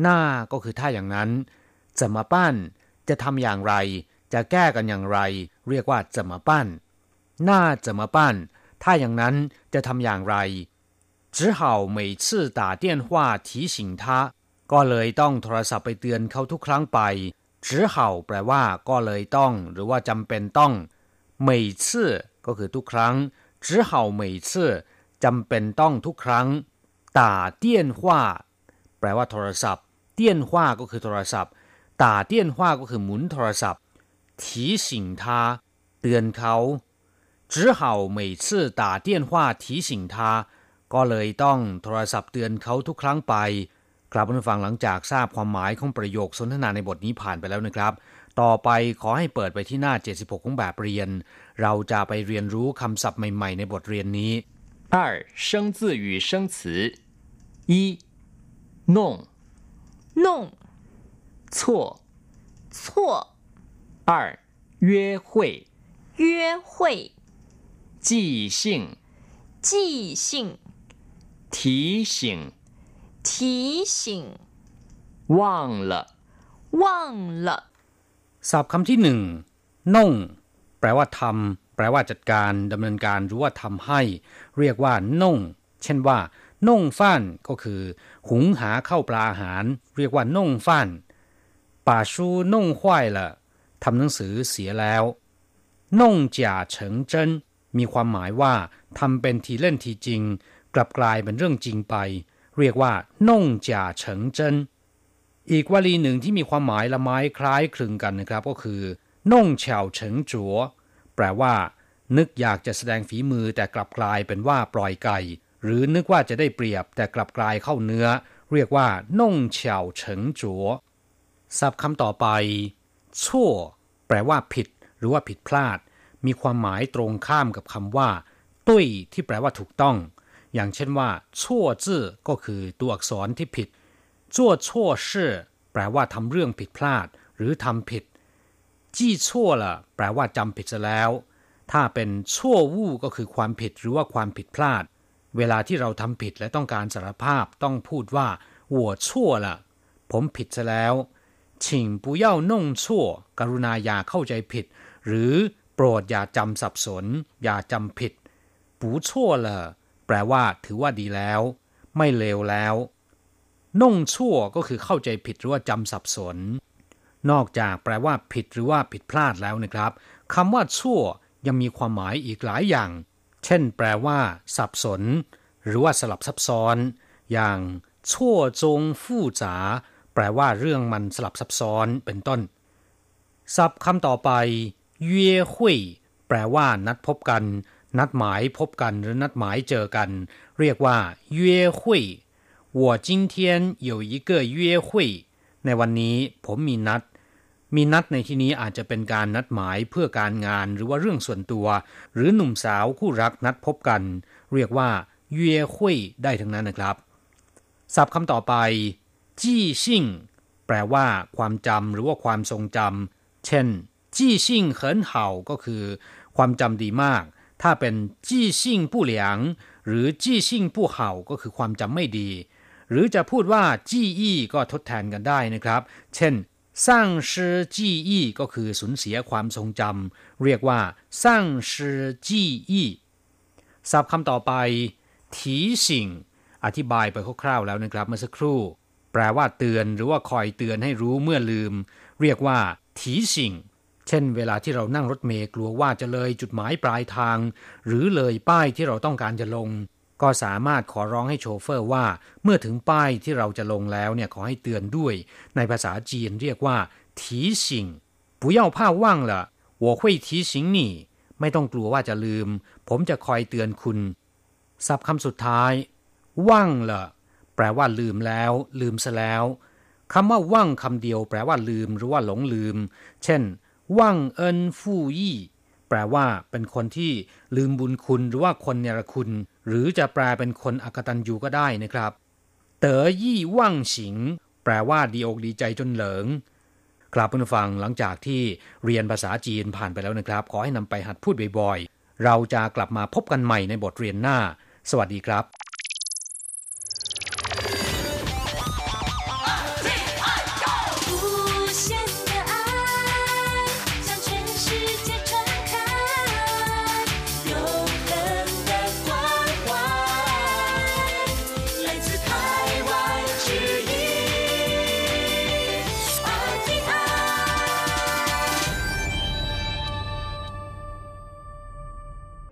Speaker 1: หน้าก็คือถ้าอย่างนั้น จะมาป้านจะทำอย่างไร จะแก้กันอย่างไร เรียกว่าจะมาป้านหน้าจะมาป้านถ้าอย่างนั้นจะทำอย่างไร 只好每次打电话提醒他ก็เลยต้องโทรศัพท์ไปเตือนเขาทุกครั้งไป只好แปลว่าก็เลยต้อง หรือว่าจำเป็นต้อง每次ก็คือทุกครั้ง只好每次จำเป็นต้องทุกครั้ง打电话แปลว่าโทรศัพท์เตี้ยนว่าก็คือโทรศัพท์打电话ก็คือหมุนโทรศัพท์提醒他เตือนเขา只好每次打电话提醒他 ก็เลยต้องโทรศัพท์เตือนเขาทุกครั้งไปกลับมาฟังหลังจากทราบความหมายของประโยคสนทนาในบทนี้ผ่านไปแล้วนะครับ ต่อไปขอให้เปิดไปที่หน้า 76 ของแบบเรียน เราจะไปเรียนรู้คำศัพท์ใหม่ๆ ในบทเรียนนี้
Speaker 4: 二生字与生词一弄
Speaker 5: 弄
Speaker 4: 错
Speaker 5: 错
Speaker 4: 二约会
Speaker 5: 约会
Speaker 4: 即兴
Speaker 5: 即兴
Speaker 4: 提醒
Speaker 5: 提醒
Speaker 4: 忘了
Speaker 5: 忘了
Speaker 1: ศัพท์คำที่หนึ่งน่งแปลว่าทำแปลว่าจัดการดำเนินการหรือว่าทำให้ เรียกว่าน่งเช่นว่าน่งฟ้านก็คือ หุงหาเข้าปลาอาหาร เรียกว่าน่งฟ้านป่าชูน่งห้วยละทำหนังสือเสียแล้วน่งจ่าเฉิงเจิ้นมีความหมายว่าทำเป็นทีเล่นทีจริง กลับกลายเป็นเรื่องจริงไป เรียกว่าน่งจ่าเฉิงเจิ้นอีกวลีหนึ่งที่มีความหมายละไม้คล้ายคลึงกันนะครับ ก็คือน่งเฉาเฉิงจัวแปลว่า นึกอยากจะแสดงฝีมือแต่กลับกลายเป็นว่าปล่อยไก่ หรือนึกว่าจะได้เปรียบแต่กลับกลายเข้าเนื้อ เรียกว่าน่งเฉาเฉิงจัวศัพท์คำต่อไปชั่วแปลว่าผิด หรือว่าผิดพลาด มีความหมายตรงข้ามกับคำว่า ตุ้ยที่แปลว่าถูกต้อง อย่างเช่นว่าชั่วจื้อก็คือตัวอักษรที่ผิดจั่วชั่วชื่อแปลว่าทำเรื่องผิดพลาด หรือทำผิด จี้ชั่วละแปลว่าจำผิดซะแล้ว ถ้าเป็นชั่ววู้ก็คือความผิดหรือว่าความผิดพลาด เวลาที่เราทำผิดและต้องการสารภาพต้องพูดว่าหัวชั่วละผมผิดซะแล้วชิงปุกรุณาอย่าเข้าใจผิด หรือโปรดอย่าจำสับสน อย่าจำผิดปูชั่วละ แปลว่า ถือว่าดีแล้ว ไม่เลวแล้วน่งชั่วก็คือเข้าใจผิดหรือว่าจำสับสน นอกจากแปลว่า ผิดหรือว่าผิดพลาดแล้วนะครับคำว่าชั่วยังมีความหมายอีกหลายอย่าง เช่น แปลว่า สับสน หรือว่าสลับซับซ้อน อย่างชั่วจงฟู่จ๋าแปลว่าเรื่องมันสลับซับซ้อนเป็นต้นศัพท์คำต่อไปเย่หุยแปลว่านัดพบกัน นัดหมายพบกันหรือนัดหมายเจอกัน เรียกว่าเย่หุย我今天有一个约会ในวันนี้ผมมีนัด มีนัดในที่นี้อาจจะเป็นการนัดหมายเพื่อการงานหรือว่าเรื่องส่วนตัว หรือหนุ่มสาวคู่รักนัดพบกัน เรียกว่าเย่หุยได้ทั้งนั้นนะครับ ศัพท์คำต่อไปจี้ซิ่งแปลว่า ความจำหรือว่าความทรงจำเช่นจี้ซิ่งเหินเห่าก็คือ ความจำดีมาก ถ้าเป็นจี้ซิ่งผู้เหลียง หรือจี้ซิ่งผู้เห่าก็คือความจำไม่ดี หรือจะพูดว่าจี้อี้ก็ทดแทนกันได้นะครับ เช่นสร้างชื่อจี้อี้ก็คือสูญเสียความทรงจำเรียกว่าสร้างชื่อจี้อี้ศัพท์คำต่อไปทีสิ่ง อธิบายไปคร่าวๆแล้วนะครับ เมื่อสักครู่ แปลว่าเตือนหรือว่าคอยเตือนให้รู้เมื่อลืม เรียกว่าทีสิ่ง เช่น เวลาที่เรานั่งรถเมล์กลัวว่าจะเลยจุดหมายปลายทาง หรือเลยป้ายที่เราต้องการจะลงก็สามารถขอร้องให้โชเฟอร์ว่า เมื่อถึงป้ายที่เราจะลงแล้วเนี่ยขอให้เตือนด้วย ในภาษาจีนเรียกว่าทีสิง不要怕忘了我会提醒你ไม่ต้องกลัวว่าจะลืม ผมจะคอยเตือนคุณศัพท์คำสุดท้ายว่างละแปลว่าลืมแล้ว ลืมซะแล้วคำว่าว่างคำเดียวแปลว่าลืมหรือว่าหลงลืม เช่น ว่างเอินฟู่ยี่ แปลว่าเป็นคนที่ลืมบุญคุณหรือว่าคนเนรคุณ หรือจะแปลเป็นคนอกตันยูก็ได้นะครับ เต๋อยี่ว่างฉิง แปลว่าดีอกดีใจจนเหลิงกราบผู้ฟังหลังจากที่เรียนภาษาจีนผ่านไปแล้วนะครับ ขอให้นำไปหัดพูดบ่อยๆ เราจะกลับมาพบกันใหม่ในบทเรียนหน้า สวัสดีครับ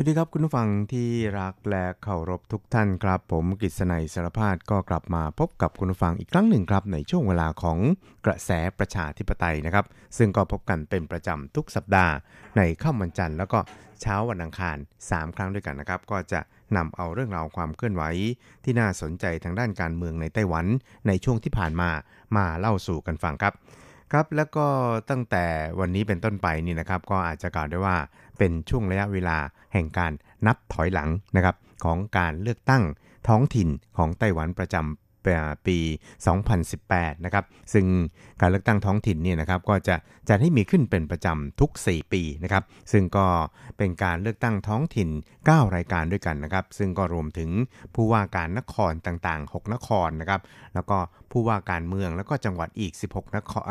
Speaker 6: สวัสดีครับคุณผู้ฟังที่รักและเคารพทุกท่านครับ ผมกฤษณัยสารพาดก็กลับมาพบกับคุณผู้ฟังอีกครั้งหนึ่งครับ ในช่วงเวลาของกระแสประชาธิปไตยนะครับ ซึ่งก็พบกันเป็นประจำทุกสัปดาห์ ในค่ำวันจันทร์แล้วก็เช้าวันอังคาร 3 ครั้งด้วยกันนะครับ ก็จะนำเอาเรื่องราวความเคลื่อนไหว ที่น่าสนใจทางด้านการเมืองในไต้หวัน ในช่วงที่ผ่านมามาเล่าสู่กันฟังครับครับแล้วก็ตั้งแต่วันนี้เป็นต้นไปนี่นะครับ ก็อาจจะกล่าวได้ว่า เป็นช่วงระยะเวลาแห่งการนับถอยหลังนะครับของการเลือกตั้งท้องถิ่นของไต้หวันประจำปี 2018 นะครับ ซึ่งการเลือกตั้งท้องถิ่นเนี่ยนะครับก็จะจัดให้มีขึ้นเป็นประจำทุก 4 ปีนะครับ ซึ่งก็เป็นการเลือกตั้งท้องถิ่น 9 รายการด้วยกันนะครับ ซึ่งก็รวมถึงผู้ว่าการนครต่างๆ 6 นครนะครับ แล้วก็ผู้ว่าการเมืองแล้วก็จังหวัดอีก 16 นคร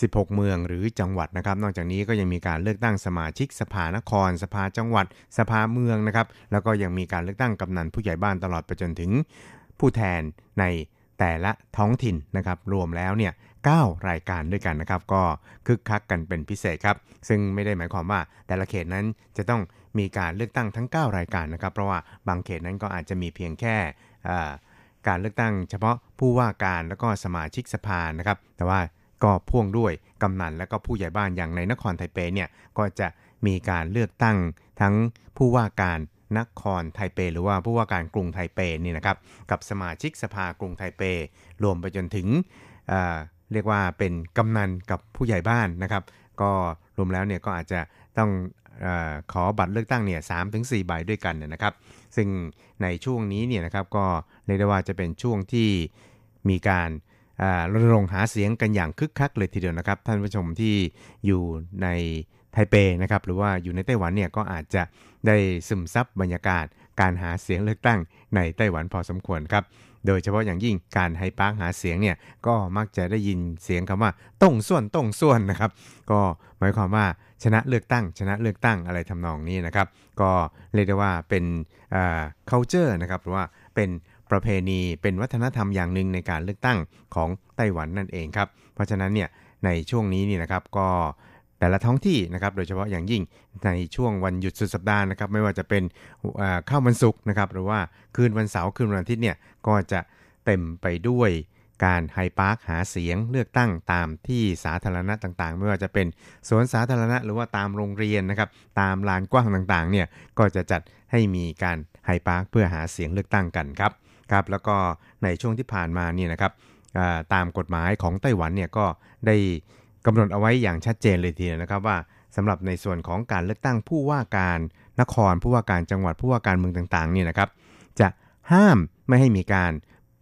Speaker 6: 16 เมืองหรือจังหวัดนะครับ นอกจากนี้ก็ยังมีการเลือกตั้งสมาชิกสภานคร สภาจังหวัด สภาเมืองนะครับ แล้วก็ยังมีการเลือกตั้งกำนันผู้ใหญ่บ้านตลอดไปจนถึง ผู้แทนในแต่ละท้องถิ่นนะครับ รวมแล้วเนี่ย9รายการด้วยกันนะครับ ก็คึกคักกันเป็นพิเศษครับ ซึ่งไม่ได้หมายความว่าแต่ละเขตนั้นจะต้องมีการเลือกตั้งทั้ง 9 รายการนะครับ เพราะว่าบางเขตนั้นก็อาจจะมีเพียงแค่การเลือกตั้ง เฉพาะผู้ว่าการแล้วก็สมาชิกสภานะครับ แต่ว่า ก็พ่วงด้วยกำนันและก็ผู้ใหญ่บ้านอย่างในนครไทเปเนี่ยก็จะมีการเลือกตั้งทั้งผู้ว่าการนครไทเป หรือว่าผู้ว่าการกรุงไทเปนี่นะครับกับสมาชิกสภากรุงไทเป รวมไปจนถึงเเรียกว่าเป็นกำนันกับผู้ใหญ่บ้านนะครับ ก็รวมแล้วเนี่ยก็อาจจะต้องอขอบัตรเลือกตั้งเนี่ยสามถึงสี่ใบด้วยกันนะครับ ซึ่งในช่วงนี้เนี่ยนะครับก็เรียกได้ว่าจะเป็นช่วงที่มีการ รณรงค์หาเสียงกันอย่างคึกคักเลยทีเดียวนะครับ ท่านผู้ชมที่อยู่ในไทเปนะครับหรือว่าอยู่ในไต้หวันเนี่ยก็อาจจะได้ซึมซับบรรยากาศ การหาเสียงเลือกตั้งในไต้หวันพอสมควรครับโดยเฉพาะอย่างยิ่งการไฮปาร์คหาเสียงเนี่ยก็มักจะได้ยินเสียงคำว่าต้งส่วนต้งส่วนนะครับ ก็หมายความว่าชนะเลือกตั้ง ชนะเลือกตั้งอะไรทำนองนี้นะครับ ก็เรียกได้ว่าเป็น culture นะครับหรือว่าเป็น ประเพณีเป็นวัฒนธรรมอย่างหนึ่งในการเลือกตั้งของไต้หวันนั่นเองครับ เพราะฉะนั้นเนี่ยในช่วงนี้นี่นะครับก็แต่ละท้องที่นะครับโดยเฉพาะอย่างยิ่งในช่วงวันหยุดสุดสัปดาห์นะครับไม่ว่าจะเป็นค่ำวันศุกร์นะครับหรือว่าคืนวันเสาร์คืนวันอาทิตย์เนี่ยก็จะเต็มไปด้วยการไฮด์ปาร์คหาเสียงเลือกตั้งตามที่สาธารณะต่างๆ ไม่ว่าจะเป็นสวนสาธารณะหรือว่าตามโรงเรียนนะครับตามลานกว้างต่างๆเนี่ยก็จะจัดให้มีการไฮด์ปาร์คเพื่อหาเสียงเลือกตั้งกันครับ ครับแล้วก็ในช่วงที่ผ่านมานี่นะครับตามกฎหมายของไต้หวันเนี่ยก็ได้กำหนดเอาไว้อย่างชัดเจนเลยทีเดียวนะครับว่าสำหรับในส่วนของการเลือกตั้งผู้ว่าการนครผู้ว่าการจังหวัดผู้ว่าการเมืองต่างๆเนี่ยนะครับ จะห้ามไม่ให้มีการ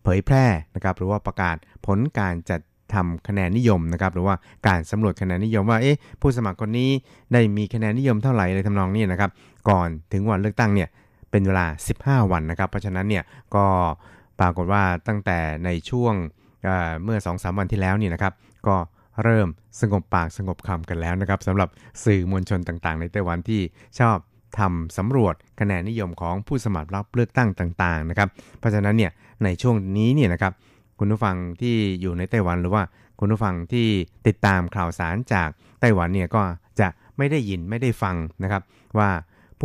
Speaker 6: เผยแพร่นะครับ หรือว่าประกาศผลการจัดทำคะแนนนิยมนะครับ หรือว่าการสำรวจคะแนนนิยมว่าเอ๊ะผู้สมัครคนนี้ได้มีคะแนนนิยมเท่าไหร่เลยทำนองนี้นะครับ ก่อนถึงวันเลือกตั้งเนี่ย เป็นเวลา 15 วันนะครับ เพราะฉะนั้นเนี่ยก็ปรากฏว่าตั้งแต่ในช่วงเมื่อ 2-3 วันที่แล้วนี่นะครับ ก็เริ่มสงบปากสงบคำกันแล้วนะครับสำหรับสื่อมวลชนต่างๆ ในไต้หวันที่ชอบทำสำรวจคะแนนนิยมของผู้สมัครรับเลือกตั้งต่างๆนะครับ เพราะฉะนั้นเนี่ยในช่วงนี้เนี่ยนะครับคุณผู้ฟังที่อยู่ในไต้หวันหรือว่าคุณผู้ฟังที่ติดตามข่าวสารจากไต้หวันเนี่ยก็จะไม่ได้ยินไม่ได้ฟังนะครับ ว่า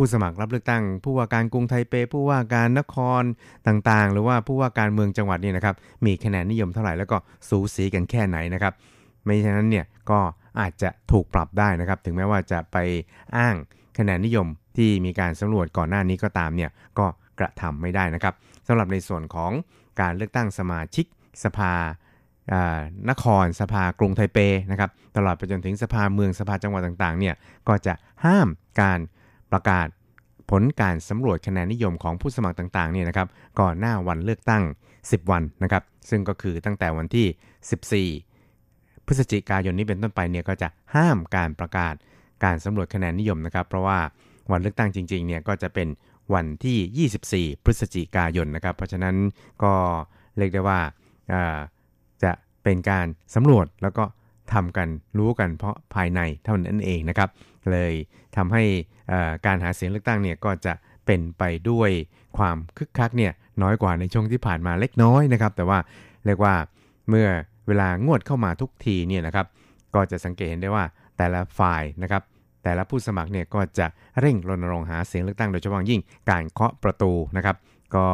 Speaker 6: ผู้สมัครรับเลือกตั้ง ผู้ว่าการกรุงไทเป ผู้ว่าการนครต่างๆ หรือว่าผู้ว่าการเมืองจังหวัดนี่นะครับมีคะแนนนิยมเท่าไหร่แล้วก็สูสีกันแค่ไหนนะครับไม่ฉะนั้นเนี่ยก็อาจจะถูกปรับได้นะครับ ถึงแม้ว่าจะไปอ้างคะแนนนิยมที่มีการสำรวจก่อนหน้านี้ก็ตามเนี่ยก็กระทำไม่ได้นะครับสำหรับในส่วนของการเลือกตั้งสมาชิกสภานครสภากรุงไทเปนะครับตลอดไปจนถึงสภาเมืองสภาจังหวัดต่างๆเนี่ยก็จะห้ามการ ประกาศผลการสำรวจคะแนนนิยมของผู้สมัครต่างๆเนี่ยนะครับก่อนหน้าวันเลือกตั้ง 10 วันนะครับ ซึ่งก็คือตั้งแต่วันที่ 14 พฤศจิกายนนี้เป็นต้นไปเนี่ยก็จะห้ามการประกาศการสำรวจคะแนนนิยมนะครับ เพราะว่าวันเลือกตั้งจริงๆเนี่ยก็จะเป็นวันที่ 24 พฤศจิกายนนะครับ เพราะฉะนั้นก็เรียกได้ว่าจะเป็นการสำรวจแล้วก็ทำกันรู้กันเพราะภายในเท่านั้นเองนะครับ เลยทำให้การหาเสียงเลือกตั้งเนี่ยก็จะเป็นไปด้วยความคึกคักเนี่ยน้อยกว่าในช่วงที่ผ่านมาเล็กน้อยนะครับ แต่ว่าเรียกว่าเมื่อเวลางวดเข้ามาทุกทีเนี่ยนะครับ ก็จะสังเกตเห็นได้ว่าแต่ละฝ่ายนะครับ แต่ละผู้สมัครเนี่ยก็จะเร่งรณรงค์หาเสียงเลือกตั้งโดยเฉพาะยิ่งการเคาะประตูนะครับ ก็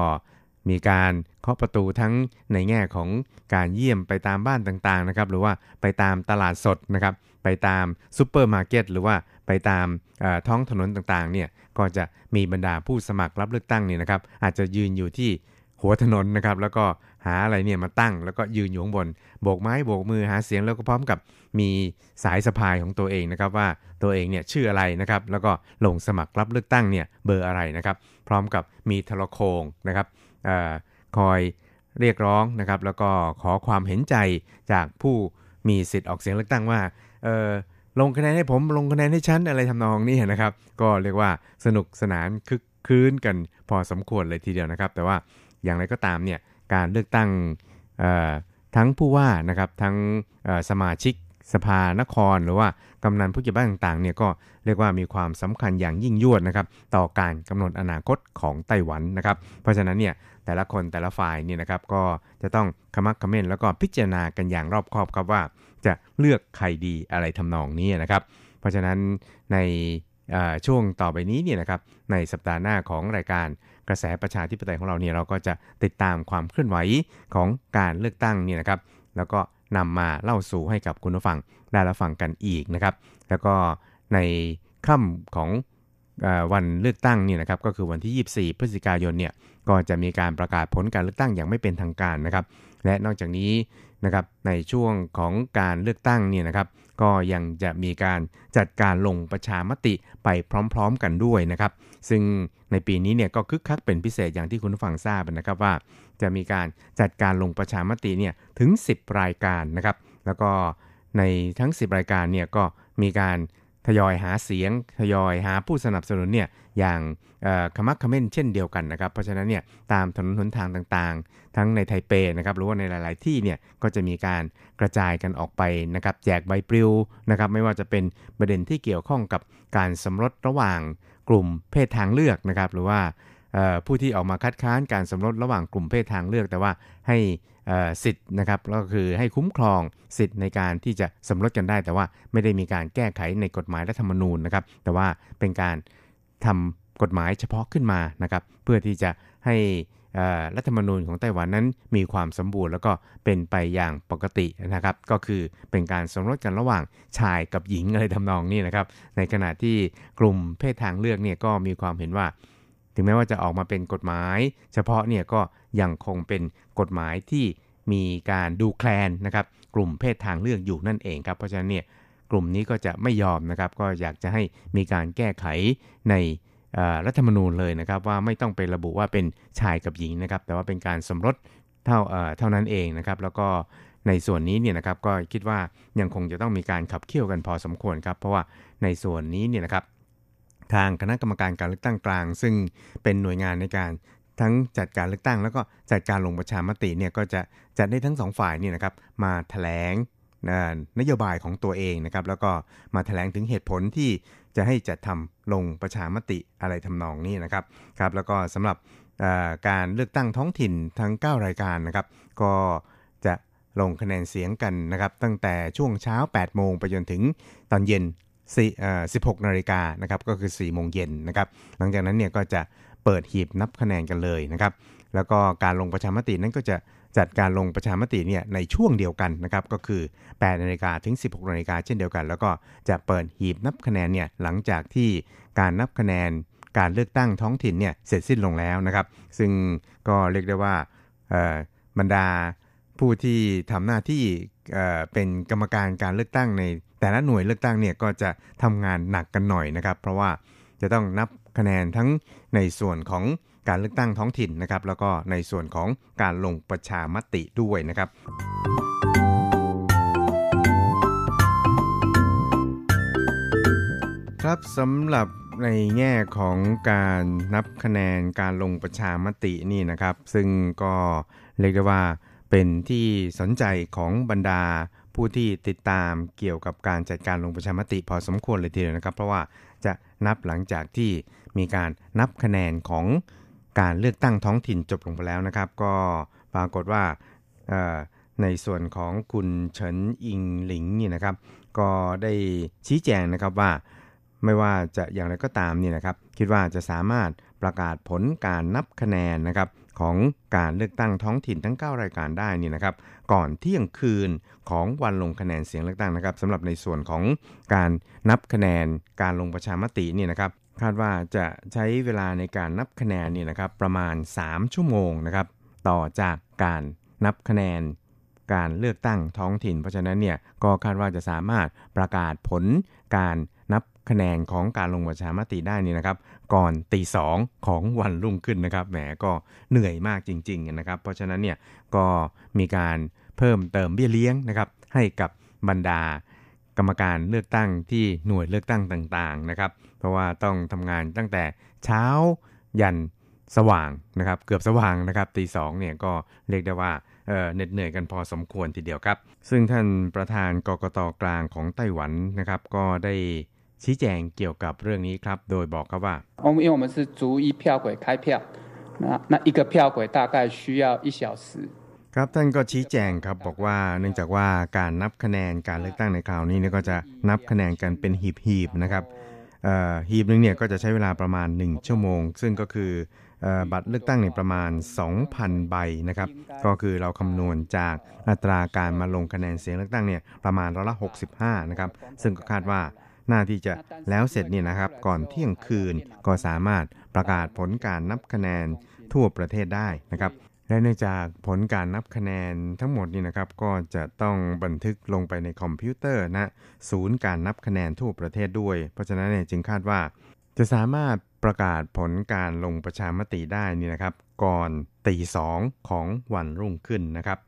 Speaker 6: มีการเคาะประตูทั้งในแง่ของการเยี่ยมไปตามบ้านต่างๆนะครับหรือว่าไปตามตลาดสดนะครับไปตามซูเปอร์มาร์เก็ตหรือว่าไปตามท้องถนนต่างๆเนี่ยก็จะมีบรรดาผู้สมัครรับเลือกตั้งเนี่ยนะครับอาจจะยืนอยู่ที่หัวถนนนะครับแล้วก็หาอะไรเนี่ยมาตั้ง แล้วก็ยืนอยู่ข้างบน โบกไม้โบกมือหาเสียงแล้วก็พร้อมกับมีสายสะพายของตัวเองนะครับว่าตัวเองเนี่ยชื่ออะไรนะครับแล้วก็ลงสมัครรับเลือกตั้งเนี่ยเบอร์อะไรนะครับพร้อมกับมีทรโคงนะครับ คอยเรียกร้องนะครับ แล้วก็ขอความเห็นใจจากผู้มีสิทธิ์ออกเสียงเลือกตั้งว่าลงคะแนนให้ผมลงคะแนนให้ฉันอะไรทำนองนี้นะครับ ก็เรียกว่าสนุกสนานคึกคืนกันพอสมควรเลยทีเดียวนะครับ แต่ว่าอย่างไรก็ตามเนี่ยการเลือกตั้งทั้งผู้ว่านะครับทั้งสมาชิกสภานคร หรือว่ากำนันผู้ใหญ่บ้านต่างๆเนี่ยก็เรียกว่ามีความสำคัญอย่างยิ่งยวดนะครับ ต่อการกำหนดอนาคตของไต้หวันนะครับ เพราะฉะนั้นเนี่ย แต่ละคนแต่ละฝ่ายเนี่ยนะครับก็จะต้องขมักขม้นแล้วก็พิจารณากันอย่างรอบคอบครับว่า จะเลือกใครดีอะไรทำนองนี้นะครับ เพราะฉะนั้นในช่วงต่อไปนี้เนี่ยนะครับในสัปดาห์หน้าของรายการกระแสประชาธิปไตยของเราเนี่ยเราก็จะติดตามความเคลื่อนไหวของการเลือกตั้งเนี่ยนะครับ แล้วก็นำมาเล่าสู่ให้กับคุณผู้ฟังได้รับฟังกันอีกนะครับ แล้วก็ในค่ำของ วันเลือกตั้งนี่นะครับก็คือวันที่ 24 พฤศจิกายนเนี่ยก็จะมีการประกาศผลการเลือกตั้งอย่างไม่เป็นทางการนะครับ และนอกจากนี้นะครับในช่วงของการเลือกตั้งเนี่ยนะครับ ก็ยังจะมีการจัดการลงประชามติไปพร้อม ๆ กันด้วยนะครับ ซึ่งในปีนี้เนี่ยก็คึกคักเป็นพิเศษอย่างที่คุณผู้ฟังทราบนะครับว่า จะมีการจัดการลงประชามติเนี่ยถึง 10 รายการนะครับ แล้วก็ในทั้ง 10 รายการเนี่ยก็มีการ ทยอยหาเสียงทยอยหาผู้สนับสนุนเนี่ยอย่างขมักขม้นเช่นเดียวกันนะครับ เพราะฉะนั้นเนี่ยตามถนนหนทางต่างๆ ทั้งในไทเปนะครับหรือว่าในหลาย ๆ ที่เนี่ยก็จะมีการกระจายกันออกไปนะครับแจกใบปลิวนะครับไม่ว่าจะเป็นประเด็นที่เกี่ยวข้องกับการสมรสระหว่างกลุ่มเพศทางเลือกนะครับหรือว่าผู้ที่ออกมาคัดค้านการสมรสระหว่างกลุ่มเพศทางเลือก แต่ว่าให้ สิทธิ์นะครับก็คือให้คุ้มครองสิทธิ์ในการที่จะสมรสกันได้ แต่ว่าไม่ได้มีการแก้ไขในกฎหมายรัฐธรรมนูญนะครับ แต่ว่าเป็นการทำกฎหมายเฉพาะขึ้นมานะครับ เพื่อที่จะให้รัฐธรรมนูญของไต้หวันนั้นมีความสมบูรณ์แล้วก็เป็นไปอย่างปกตินะครับ ก็คือเป็นการสมรสกันระหว่างชายกับหญิงอะไรทำนองนี้นะครับ ในขณะที่กลุ่มเพศทางเลือกเนี่ยก็มีความเห็นว่า ถึงแม้ว่าจะออกมาเป็นกฎหมาย เฉพาะเนี่ยก็ยังคงเป็นกฎหมายที่มีการดูแคลนนะครับกลุ่มเพศทางเลือกอยู่นั่นเองครับเพราะฉะนั้นเนี่ยกลุ่มนี้ก็จะไม่ยอมนะครับ ก็อยากจะให้มีการแก้ไขในรัฐธรรมนูญเลยนะครับ ว่าไม่ต้องไประบุว่าเป็นชายกับหญิงนะครับ แต่ว่าเป็นการสมรสเท่าเท่านั้นเองนะครับ แล้วก็ในส่วนนี้เนี่ยนะครับก็คิดว่ายังคงจะต้องมีการขับเคี่ยวกันพอสมควรครับ เพราะว่าในส่วนนี้เนี่ยนะครับ ทางคณะกรรมการการเลือกตั้งกลาง ซึ่งเป็นหน่วยงานในการทั้งจัดการเลือกตั้ง แล้วก็จัดการลงประชามติเนี่ยก็จะจัดได้ทั้งสองฝ่ายนี่นะครับมาถแถลงนโยบายของตัวเองนะครับแล้วก็มาถแถลงถึงเหตุผลที่จะให้จัดทำลงประชามติอะไรทำนองนี้นะครับครับแล้วก็สำหรับการเลือกตั้งท้องถิ่นทั้ง 9 รายการนะครับ ก็จะลงคะแนนเสียงกันนะครับ ตั้งแต่ช่วงเช้า 8 โมงไปจนถึงตอนเย็น 16 นาฬิกานะครับก็คือ 4 โมงเย็นนะครับหลังจากนั้นเนี่ยก็จะเปิดหีบนับคะแนนกันเลยนะครับแล้วก็การลงประชามตินั้นก็จะจัดการลงประชามติเนี่ยในช่วงเดียวกันนะครับก็คือ 8 นาฬิกาถึง 16 นาฬิกาเช่นเดียวกัน แล้วก็จะเปิดหีบนับคะแนนเนี่ยหลังจากที่การนับคะแนนการเลือกตั้งท้องถิ่นเนี่ยเสร็จสิ้นลงแล้วนะครับ ซึ่งก็เรียกได้ว่าบรรดาผู้ที่ทำหน้าที่ เป็นกรรมการการเลือกตั้งใน แต่ละหน่วยเลือกตั้งเนี่ยก็จะทำงานหนักกันหน่อยนะครับ เพราะว่าจะต้องนับคะแนนทั้งในส่วนของการเลือกตั้งท้องถิ่นนะครับ แล้วก็ในส่วนของการลงประชามติด้วยนะครับครับสำหรับในแง่ของการนับคะแนนการลงประชามตินี่นะครับ ซึ่งก็เรียกได้ว่า เป็นที่สนใจของบรรดาผู้ที่ติดตามเกี่ยวกับการจัดการลงประชามติพอสมควรเลยทีเดียวนะครับ เพราะว่าจะนับหลังจากที่มีการนับคะแนนของการเลือกตั้งท้องถิ่นจบลงไปแล้วนะครับ ก็ปรากฏว่าในส่วนของคุณเฉินอิงหลิงนี่นะครับ ก็ได้ชี้แจงนะครับว่าไม่ว่าจะอย่างไรก็ตามนี่นะครับ คิดว่าจะสามารถประกาศผลการนับคะแนนนะครับ ของการเลือกตั้งท้องถิ่นทั้ง 9 รายการได้นี่นะครับก่อนเที่ยงคืนของวันลงคะแนนเสียงเลือกตั้งนะครับสำหรับในส่วนของการนับคะแนนการลงประชามตินี่นะครับคาดว่าจะใช้เวลาในการนับคะแนนนี่นะครับประมาณ 3 ชั่วโมงนะครับต่อจากการนับคะแนนการเลือกตั้งท้องถิ่น เพราะฉะนั้นเนี่ยก็คาดว่าจะสามารถประกาศผลการนับคะแนนของการลงประชามติได้นี่นะครับ ก่อนตีสองของวันรุ่งขึ้นนะครับ แหมก็เหนื่อยมากจริงๆนะครับ เพราะฉะนั้นเนี่ยก็มีการเพิ่มเติมเบี้ยเลี้ยงนะครับ ให้กับบรรดากรรมการเลือกตั้งที่หน่วยเลือกตั้งต่างๆนะครับ เพราะว่าต้องทำงานตั้งแต่เช้ายันสว่างนะครับ เกือบสว่างนะครับตีสองเนี่ยก็เรียกได้ว่าเหน็ดเหนื่อยกันพอสมควรทีเดียวครับ ซึ่งท่านประธานกกตกลางของไต้หวันนะครับ ก็ได้ ชี้แจงเกี่ยวกับเรื่องนี้ครับ โดยบอกครับว่า
Speaker 7: 我们因为我们是逐一票轨开票那那一个票轨大概需要一小时
Speaker 6: ครับท่านก็ชี้แจงครับบอกว่าเนื่องจากว่าการนับคะแนนการเลือกตั้งในคราวนี้เนี่ยก็จะนับคะแนนกันเป็นหีบๆนะครับหีบนึงเนี่ยก็จะใช้เวลาประมาณ 1 ชั่วโมง ซึ่งก็คือบัตรเลือกตั้งเนี่ยประมาณ 2,000 ใบนะครับ ก็คือเราคำนวณจากอัตราการมาลงคะแนนเสียงเลือกตั้งเนี่ยประมาณร้อยละ65นะครับ ซึ่งก็คาดว่า น่าที่จะแล้วเสร็จนี่นะครับ ก่อนเที่ยงคืนก็สามารถประกาศผลการนับคะแนนทั่วประเทศได้นะครับและเนื่องจากผลการนับคะแนนทั้งหมดนี่นะครับ ก็จะต้องบันทึกลงไปในคอมพิวเตอร์นะศูนย์การนับคะแนนทั่วประเทศด้วย เพราะฉะนั้นเนี่ยจึงคาดว่า จะสามารถประกาศผลการลงประชามติได้นี่นะครับ ก่อนตีสองของวันรุ่งขึ้นนะครับ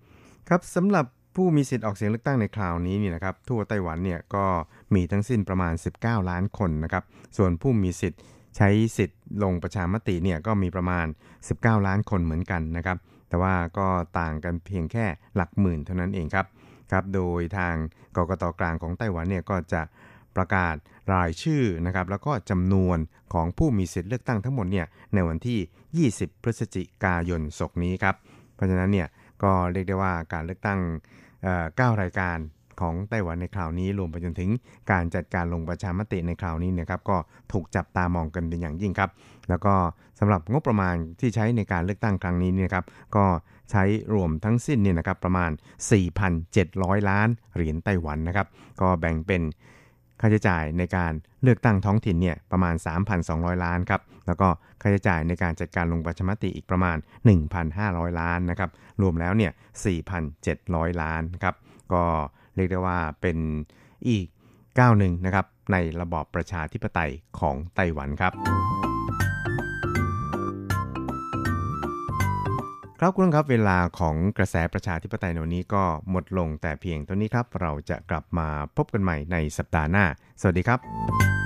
Speaker 6: ครับสำหรับผู้มีสิทธิ์ออกเสียงเลือกตั้งในคราวนี้นี่นะครับ ทั่วไต้หวันเนี่ยก็ มีทั้งสิ้นประมาณ 19 ล้านคนนะครับ ส่วนผู้มีสิทธิ์ใช้สิทธิ์ลงประชามติเนี่ยก็มีประมาณ 19 ล้านคนเหมือนกันนะครับ แต่ว่าก็ต่างกันเพียงแค่หลักหมื่นเท่านั้นเองครับครับ โดยทางกกตกลางของไต้หวันเนี่ยก็จะประกาศรายชื่อนะครับแล้วก็จำนวนของผู้มีสิทธิ์เลือกตั้งทั้งหมดเนี่ยในวันที่ 20 พฤศจิกายนศกนี้ครับ เพราะฉะนั้นเนี่ยก็เรียกได้ว่าการเลือกตั้ง 9 รายการ ของไต้หวันในคราวนี้รวมไปจนถึงการจัดการลงประชามติในคราวนี้นะครับก็ถูกจับตามองกันเป็นอย่างยิ่งครับ แล้วก็สำหรับงบประมาณที่ใช้ในการเลือกตั้งครั้งนี้นะครับก็ใช้รวมทั้งสิ้นเนี่ยนะครับประมาณ 4,700 ล้านเหรียญไต้หวันนะครับก็แบ่งเป็นค่าใช้จ่ายในการเลือกตั้งท้องถิ่นเนี่ยประมาณ 3,200 ล้านครับ แล้วก็ค่าใช้จ่ายในการจัดการลงประชามติอีกประมาณ 1,500 ล้านนะครับ รวมแล้วเนี่ย 4,700 ล้านครับ ก็ เรียกได้ว่าเป็นอีกก้าวหนึ่งนะครับในระบอบประชาธิปไตยของไต้หวันครับ ครับคุณครับเวลาของกระแสประชาธิปไตยในวันนี้ก็หมดลงแต่เพียงเท่านี้ครับ เราจะกลับมาพบกันใหม่ในสัปดาห์หน้า สวัสดีครับ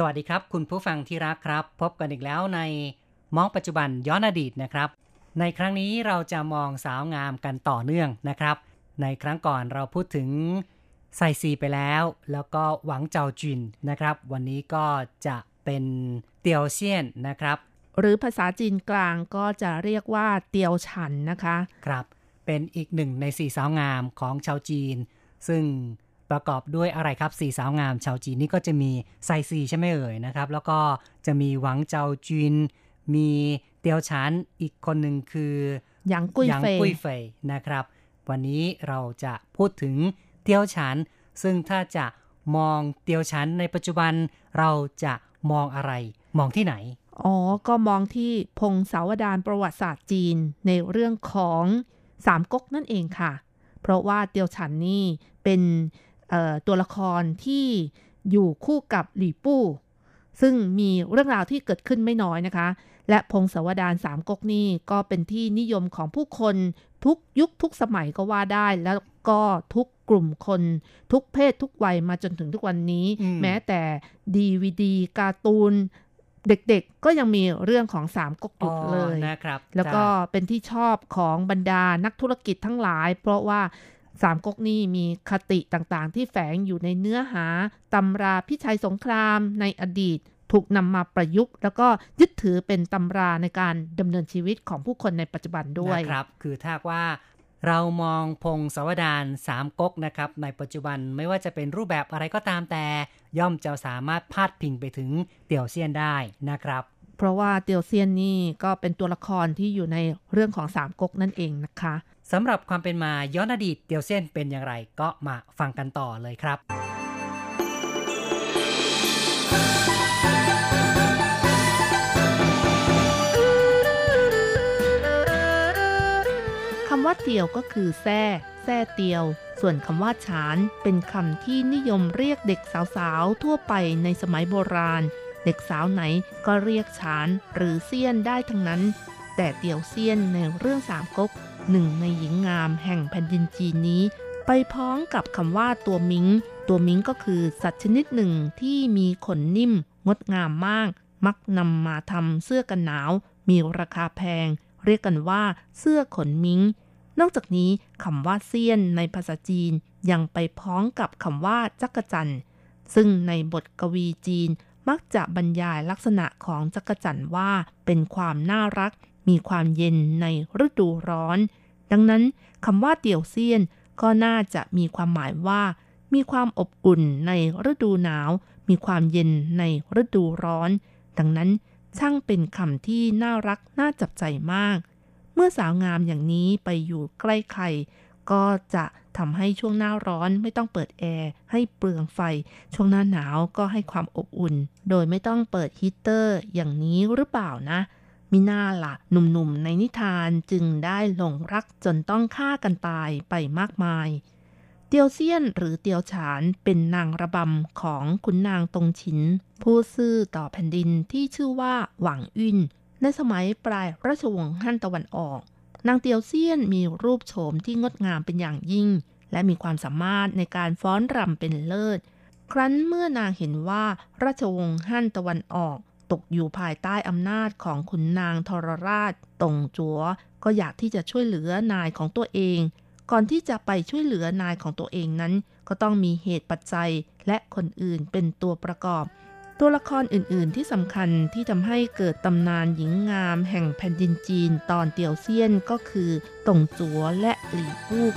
Speaker 3: สวัสดีครับ คุณผู้ฟังที่รักครับ พบกันอีกแล้วในมองปัจจุบันย้อนอดีตนะครับ ในครั้งนี้เราจะมองสาวงามกันต่อเนื่องนะครับ ในครั้งก่อนเราพูดถึงไซซีไปแล้ว แล้วก็หวังเจ้าจินนะครับ วันนี้ก็จะเป็นเตียวเซียนนะครับ
Speaker 8: หรือภาษาจีนกลางก็จะเรียกว่าเตียวฉันนะคะ
Speaker 3: ครับ เป็นอีกหนึ่งในสี่สาวงามของชาวจีน ซึ่ง ประกอบด้วยอะไรครับสี่สาวงามชาวจีนนี่ก็จะมีไซซีใช่ไหมเอ่ยนะครับ แล้วก็จะมีหวังเจ้าจินมีเตียวชันอีกคนหนึ่งคือ
Speaker 8: หยางกุ้ย
Speaker 3: หยาง
Speaker 8: เฟย
Speaker 3: กุ้ยเฟยนะครับ วันนี้เราจะพูดถึงเตียวชันซึ่งถ้าจะมองเตียวชันในปัจจุบันเราจะมองอะไร มองที่ไหน
Speaker 8: อ๋อ ก็มองที่พงศาวดารประวัติศาสตร์จีนในเรื่องของสามก๊กนั่นเองค่ะ เพราะว่าเตียวฉันนี่เป็นเอ่อ ตัวละครที่อยู่คู่กับหลี่ปู้ ซึ่งมีเรื่องราวที่เกิดขึ้นไม่น้อยนะคะ และพงศาวดารสามก๊กนี่ก็เป็นที่นิยมของผู้คนทุกยุคทุกสมัยก็ว่าได้แล้วก็ทุกกลุ่มคนทุกเพศทุกวัยมาจนถึงทุกวันนี้
Speaker 3: อืม
Speaker 8: แม้แต่ดีวีดีการ์ตูนเด็กๆ ก็ยังมีเรื่องของสามก๊กอยู่เลย
Speaker 3: นะครับ
Speaker 8: แล้วก็
Speaker 3: จ้ะ
Speaker 8: เป็นที่ชอบของบรรดานักธุรกิจทั้งหลาย เพราะว่า สามก๊กนี่มีคติต่างๆ ที่แฝงอยู่ในเนื้อหาตำราพิชัยสงครามในอดีต ถูกนำมาประยุกต์ แล้วก็ยึดถือเป็นตำราในการดำเนินชีวิตของผู้คนในปัจจุบันด้วย
Speaker 3: นะครับ คือถ้าว่าเรามองพงศาวดารสามก๊กนะครับ ในปัจจุบันไม่ว่าจะเป็นรูปแบบอะไรก็ตามแต่ ย่อมจะสามารถพาดพิงไปถึงเตี่ยวเซียนได้นะครับ
Speaker 8: เพราะว่าเตียวเซียนนี่ก็เป็นตัวละครที่อยู่ในเรื่องของสามก๊กนั่นเองนะคะ
Speaker 3: สำหรับความเป็นมาย้อนอดีตเตียวเซียนเป็นอย่างไรก็มาฟังกันต่อเลยครับ
Speaker 8: คำว่าเตียวก็คือแซ่แซ่เตียว ส่วนคำว่าฉานเป็นคำที่นิยมเรียกเด็กสาวๆ ทั่วไปในสมัยโบราณ เด็กสาวไหนก็เรียกฉานหรือเซียนได้ทั้งนั้น แต่เตียวเซียนในเรื่องสามก๊ก หนึ่งในหญิงงามแห่งแผ่นดินจีนนี้ ไปพ้องกับคำว่าตัวมิง ตัวมิงก็คือสัตว์ชนิดหนึ่งที่มีขนนิ่ม งดงามมาก มักนำมาทำเสื้อกันหนาว มีราคาแพง เรียกกันว่าเสื้อขนมิง นอกจากนี้คำว่าเซียนในภาษาจีนยังไปพ้องกับคำว่าจักรจันซึ่งในบทกวีจีนมักจะบรรยายลักษณะของจักรจันว่าเป็นความน่ารัก มีความเย็นในฤดูร้อน ดังนั้นคำว่าเตี่ยวเซียนก็น่าจะมีความหมายว่า มีความอบอุ่นในฤดูหนาว มีความเย็นในฤดูร้อน ดังนั้นช่างเป็นคำที่น่ารักน่าจับใจมาก เมื่อสาวงามอย่างนี้ไปอยู่ใกล้ใคร ก็จะทำให้ช่วงหน้าร้อนไม่ต้องเปิดแอร์ให้เปลืองไฟ ช่วงหน้าหนาวก็ให้ความอบอุ่น โดยไม่ต้องเปิดฮีเตอร์อย่างนี้หรือเปล่านะ มิน่าละหนุ่มๆในนิทานจึงได้หลงรักจนต้องฆ่ากันตายไปมากมาย เตียวเซียนหรือเตียวฉานเป็นนางระบำของขุนนางตงฉิน ผู้ซื่อต่อแผ่นดินที่ชื่อว่าหวังอินในสมัยปลายราชวงศ์ฮั่นตะวันออก นางเตียวเซียนมีรูปโฉมที่งดงามเป็นอย่างยิ่ง และมีความสามารถในการฟ้อนรำเป็นเลิศ ครั้นเมื่อนางเห็นว่าราชวงศ์ฮั่นตะวันออก ตกอยู่ภายใต้อำนาจของขุนนางทรราชตงจัว ก็อยากที่จะช่วยเหลือนายของตัวเอง ก่อนที่จะไปช่วยเหลือนายของตัวเองนั้น ก็ต้องมีเหตุปัจจัยและคนอื่นเป็นตัวประกอบ ตัวละครอื่น ๆ ที่สำคัญที่ทำให้เกิดตำนานหญิงงามแห่งแผ่นดินจีนตอนเตียวเซียนก็คือตงจัวและหลี่ปูก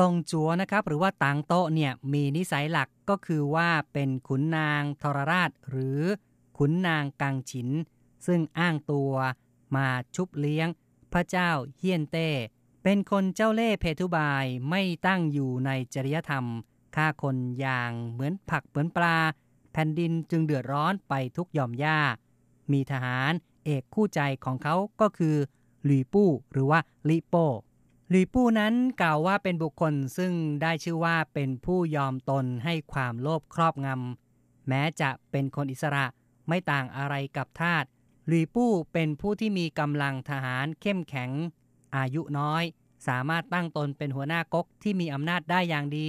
Speaker 3: ตงจัวนะครับหรือว่าต่างโตเนี่ยมีนิสัยหลักก็คือว่าเป็นขุนนางทรราช หรือขุนนางกังฉิน ซึ่งอ้างตัวมาชุบเลี้ยง พระเจ้าเฮียนเต้ เป็นคนเจ้าเล่ห์เพทุบายไม่ตั้งอยู่ในจริยธรรมฆ่าคนอย่างเหมือนผักเหมือนปลา แผ่นดินจึงเดือดร้อนไปทุกหย่อมหญ้า มีทหารเอกคู่ใจของเขาก็คือหลีปู้หรือว่าลิโป้ หลีปู้นั้นกล่าวว่าเป็นบุคคลซึ่งได้ชื่อว่าเป็นผู้ยอมตนให้ความโลภครอบงำแม้จะเป็นคนอิสระไม่ต่างอะไรกับทาสหลีปู้เป็นผู้ที่มีกำลังทหารเข้มแข็ง อายุน้อย สามารถตั้งตนเป็นหัวหน้าก๊กที่มีอำนาจได้อย่างดี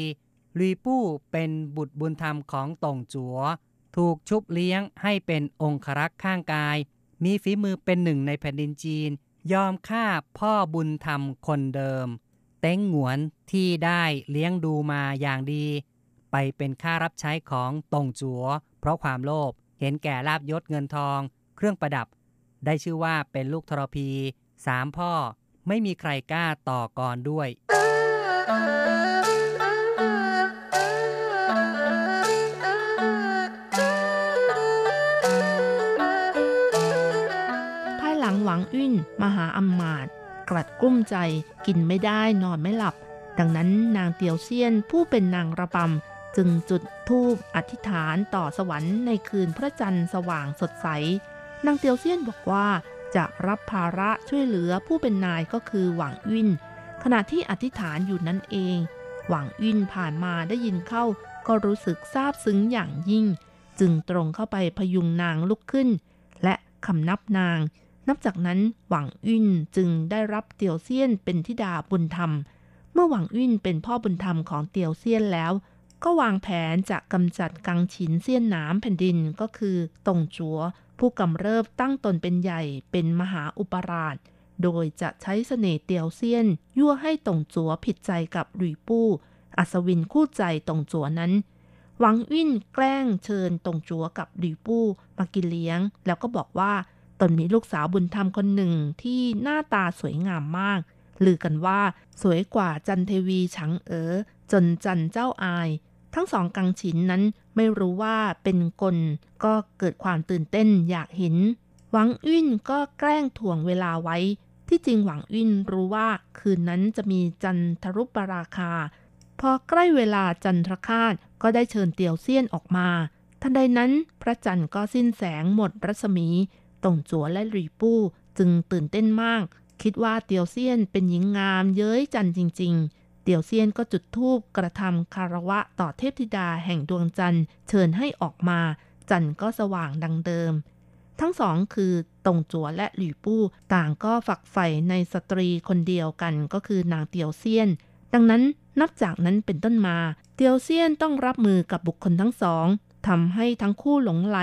Speaker 3: หลีปู้เป็นบุตรบุญธรรมของตงจัว ถูกชุบเลี้ยงให้เป็นองครักษ์ข้างกาย มีฝีมือเป็นหนึ่งในแผ่นดินจีน ยอมฆ่าพ่อบุญธรรมคนเดิม เต้งหงวนที่ได้เลี้ยงดูมาอย่างดี ไปเป็นค่ารับใช้ของตงจัว เพราะความโลภเห็นแก่ลาบยศเงินทอง เครื่องประดับ ได้ชื่อว่าเป็นลูกทรพีสามพ่อไม่มีใครกล้าต่อกรด้วย
Speaker 8: วังอึ้นมหาอำมาตย์กลัดกุ้มใจกินไม่ได้นอนไม่หลับ ดังนั้นนางเตียวเซียนผู้เป็นนางระบำจึงจุดธูปอธิษฐานต่อสวรรค์ในคืนพระจันทร์สว่างสดใส นางเตียวเซียนบอกว่าจะรับภาระช่วยเหลือผู้เป็นนายก็คือหวังอึ้นขณะที่อธิษฐานอยู่นั่นเอง หวังอึ้นผ่านมาได้ยินเข้า ก็รู้สึกซาบซึ้งอย่างยิ่ง จึงตรงเข้าไปพยุงนางลุกขึ้น และคำนับนาง นับจากนั้นหวังอึ้นจึงได้รับเตียวเซียนเป็นธิดาบุญธรรม เมื่อหวังอึ้นเป็นพ่อบุญธรรมของเตียวเซียนแล้ว ก็วางแผนจะกำจัดกังฉินเซียนหนามแผ่นดินก็คือตงจัว ผู้กำเริบตั้งตนเป็นใหญ่เป็นมหาอุปราช โดยจะใช้เสน่ห์เตียวเซียน ยั่วให้ตงจัวผิดใจกับหลุยปู้ อัศวินคู่ใจตงจัวนั้นหวังอิ่นแกล้งเชิญตงจัวกับหลุยปู้มากินเลี้ยง แล้วก็บอกว่า ตนมีลูกสาวบุญธรรมคนหนึ่งที่หน้าตาสวยงามมาก ลือกันว่าสวยกว่าจันเทวีฉังเอ๋อจนจันเจ้าอาย ทั้งสองกังฉินนั้นไม่รู้ว่าเป็นกลก็เกิดความตื่นเต้นอยากเห็น หวังอิ่นก็แกล้งถ่วงเวลาไว้ ที่จริงหวังอิ่นรู้ว่าคืนนั้นจะมีจันทรุปราคา พอใกล้เวลาจันทรคาตก็ได้เชิญเตียวเซียนออกมา ทันใดนั้นพระจันทร์ก็สิ้นแสงหมดรัศมี ตงจัวและหลีปู้จึงตื่นเต้นมาก คิดว่าเตียวเซียนเป็นหญิงงามเย้ยจันจริง ๆ เตียวเซียนก็จุดธูปกระทำคารวะต่อเทพธิดาแห่งดวงจันทร์ เชิญให้ออกมา จันทร์ก็สว่างดังเดิม ทั้งสองคือตงจัวและหลี่ปู้ต่างก็ฝักใฝ่ในสตรีคนเดียวกันก็คือนางเตียวเซียน ดังนั้นนับจากนั้นเป็นต้นมา เตียวเซียนต้องรับมือกับบุคคลทั้งสองทำให้ทั้งคู่หลงไหล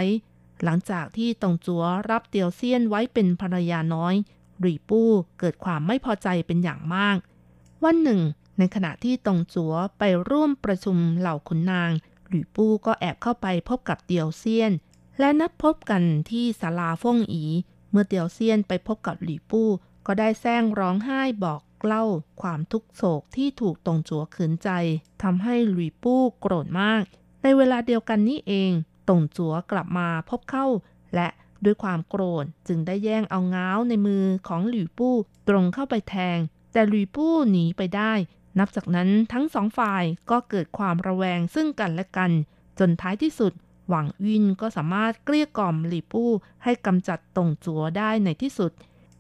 Speaker 8: หลังจากที่ตงจัวรับเตียวเซียนไว้เป็นภรรยาน้อยหลี่ปู้เกิดความไม่พอใจเป็นอย่างมาก วันหนึ่ง ในขณะที่ตงจัวไปร่วมประชุมเหล่าขุนนางหลี่ปู้ก็แอบเข้าไปพบกับเตียวเซียน และนัดพบกันที่ศาลาฟ่งอี เมื่อเตียวเซียนไปพบกับหลี่ปู้ก็ได้แซงร้องไห้บอกเล่าความทุกโศกที่ถูกตงจัวขืนใจทำให้หลี่ปู้โกรธมาก ในเวลาเดียวกันนี้เอง ตงจัวกลับมาพบเข้า และด้วยความโกรธจึงได้แย่งเอาง้าวในมือของหลี่ปู้ตรงเข้าไปแทง แต่หลี่ปู้หนีไปได้ นับจากนั้นทั้งสองฝ่ายก็เกิดความระแวงซึ่งกันและกัน จนท้ายที่สุด หวังวินก็สามารถเกลี้ยกล่อมหลี่ปู้ให้กำจัดตงจัวได้ในที่สุด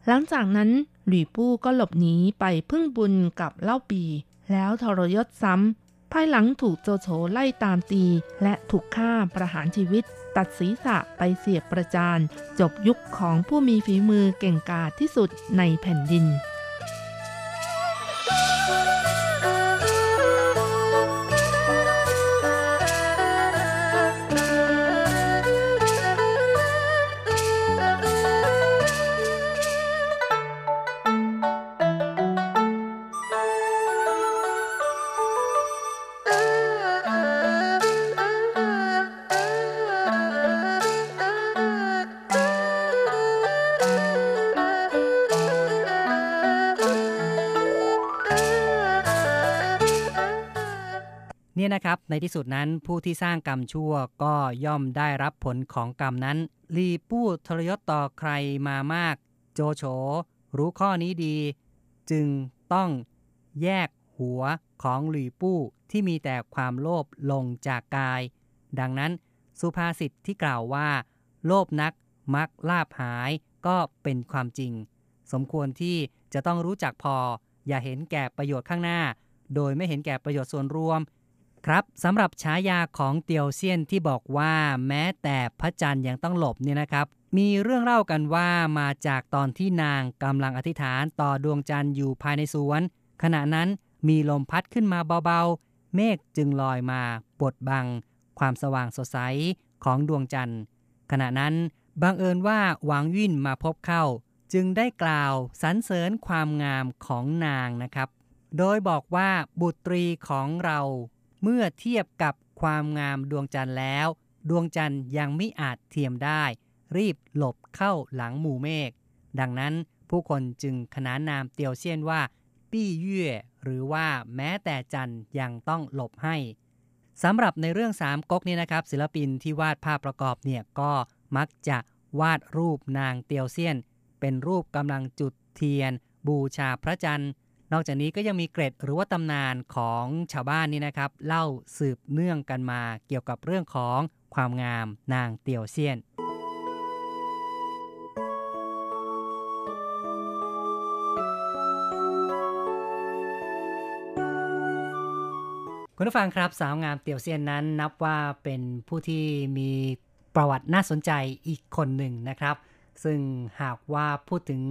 Speaker 8: หลังจากนั้นหลี่ปู้ก็หลบหนีไปพึ่งบุญกับเล่าปี แล้วทรยศซ้ำ ภายหลังถูกโจโฉไล่ตามตี และถูกฆ่าประหารชีวิต ตัดศีรษะไปเสียบประจาน จบยุคของผู้มีฝีมือเก่งกาจที่สุดในแผ่นดิ
Speaker 3: น นะครับ ในที่สุดนั้นผู้ที่สร้างกรรมชั่วก็ย่อมได้รับผลของกรรมนั้นลีปู้ทรยศต่อใครมามาก โจโฉรู้ข้อนี้ดี จึงต้องแยกหัวของหลีปู้ที่มีแต่ความโลภลงจากกาย ดังนั้นสุภาษิตที่กล่าวว่า โลภนักมักลาบหายก็เป็นความจริง สมควรที่จะต้องรู้จักพอ อย่าเห็นแก่ประโยชน์ข้างหน้า โดยไม่เห็นแก่ประโยชน์ส่วนรวม ครับสำหรับฉายาของเตียวเซียนที่บอกว่าแม้แต่พระจันทร์ยังต้องหลบเนี่ยนะครับ มีเรื่องเล่ากันว่ามาจากตอนที่นางกำลังอธิษฐานต่อดวงจันทร์อยู่ภายในสวน ขณะนั้นมีลมพัดขึ้นมาเบาๆ เมฆจึงลอยมาบดบัง ความสว่างสดใสของดวงจันทร์ ขณะนั้นบังเอิญว่าหวังวิ่นมาพบเข้า จึงได้กล่าวสรรเสริญความงามของนางนะครับ โดยบอกว่าบุตรีของเรา เมื่อเทียบกับความงามดวงจันทร์แล้ว ดวงจันทร์ยังไม่อาจเทียมได้ รีบหลบเข้าหลังหมู่เมฆดังนั้นผู้คนจึงขนานนามเตียวเซียนว่า ปี้เย่หรือว่าแม้แต่จันทร์ยังต้องหลบให้สำหรับในเรื่องสามก๊กนี่นะครับ ศิลปินที่วาดภาพประกอบเนี่ยก็มักจะวาดรูปนางเตียวเซียน เป็นรูปกำลังจุดเทียน บูชาพระจันทร์ นอกจากนี้ก็ยังมีเกร็ดหรือว่าตำนานของชาวบ้านนี่นะครับ เล่าสืบเนื่องกันมาเกี่ยวกับเรื่องของความงามนางเตียวเซียน คุณผู้ฟังครับ สาวงามเตียวเซียนนั้นนับว่าเป็นผู้ที่มีประวัติน่าสนใจอีกคนหนึ่งนะครับ ซึ่งหากว่าพูดถึง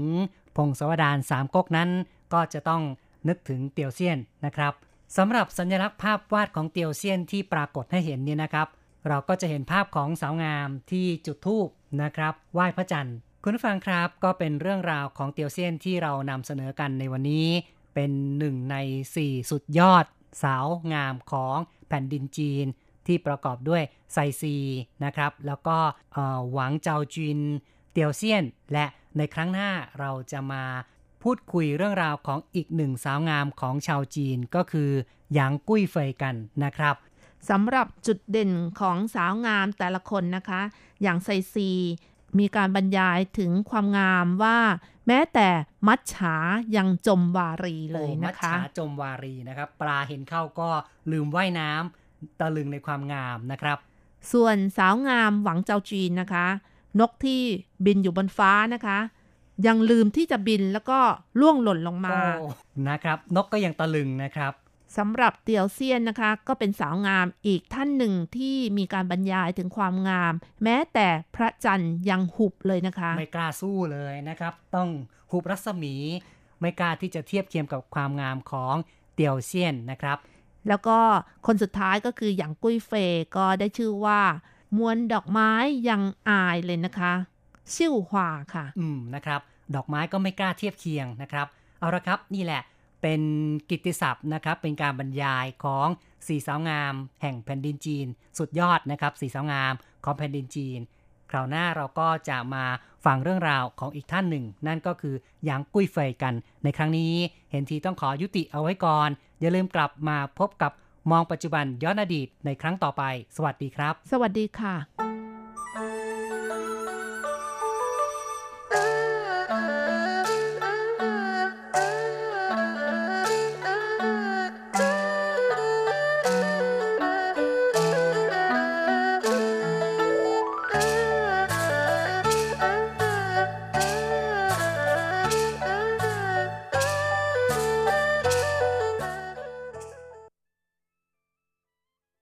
Speaker 3: พงศาวดารสามก๊กนั้น ก็จะต้องนึกถึงเตียวเซียนนะครับสำหรับสัญลักษณ์ภาพวาดของเตียวเซียนที่ปรากฏให้เห็นเนี่ยนะครับ เราก็จะเห็นภาพของสาวงามที่จุดธูปนะครับไหว้พระจันทร์ คุณผู้ฟังครับก็เป็นเรื่องราวของเตียวเซียนที่เรานำเสนอกันในวันนี้ เป็นหนึ่งใน 4 สุดยอด สาวงามของแผ่นดินจีน ที่ประกอบด้วยไซซีนะครับ แล้วก็หวังเจาจินเตียวเซียน และในครั้งหน้าเราจะมา พูดคุยเรื่องราวของอีกหนึ่งสาวงามของชาวจีนก็คือหยางกุ้ยเฟยกันนะครับ
Speaker 8: สำหรับจุดเด่นของสาวงามแต่ละคนนะคะ อย่างไซซี มีการบรรยายถึงความงามว่า แม้แต่มัจฉายังจมวารีเลยนะคะ
Speaker 3: มัจฉาจมวารีนะครับ ปลาเห็นเข้าก็ลืมว่ายน้ำตะลึงในความงามนะครับ
Speaker 8: ส่วนสาวงามหวังเจ้าจีนนะคะ นกที่บินอยู่บนฟ้านะคะ ยังลืมที่จะบินแล้วก็ล่วงหล่นลงมา
Speaker 3: นะครับ นกก็ยังตะลึงนะครับ
Speaker 8: สำหรับเตียวเซียนนะคะ ก็เป็นสาวงามอีกท่านหนึ่งที่มีการบรรยายถึงความงาม แม้แต่พระจันทร์ยังหุบเลยนะคะ
Speaker 3: ไม่กล้าสู้เลยนะครับ ต้องหุบรัศมี ไม่กล้าที่จะเทียบเทียมกับความงามของเตียวเซียนนะครับ
Speaker 8: แล้วก็คนสุดท้ายก็คืออย่างกุ้ยเฟยก็ได้ชื่อว่ามวลดอกไม้ยังอายเลยนะคะ ชิ่วหวาค่ะ
Speaker 3: อืมนะครับ ดอกไม้ก็ไม่กล้าเทียบเคียงนะครับ เอาละครับนี่แหละเป็นกิตติศัพท์นะครับ เป็นการบรรยายของสีสาวงาม แห่งแผ่นดินจีน สุดยอดนะครับสีสาวงามของแผ่นดินจีน คราวหน้าเราก็จะมาฟังเรื่องราวของอีกท่านหนึ่ง นั่นก็คือหยางกุ้ยเฟยกัน ในครั้งนี้เห็นทีต้องขอยุติเอาไว้ก่อน อย่าลืมกลับมาพบกับมองปัจจุบันย้อนอดีตในครั้งต่อไป สวัสดีครับ
Speaker 8: สวัสดีค่ะ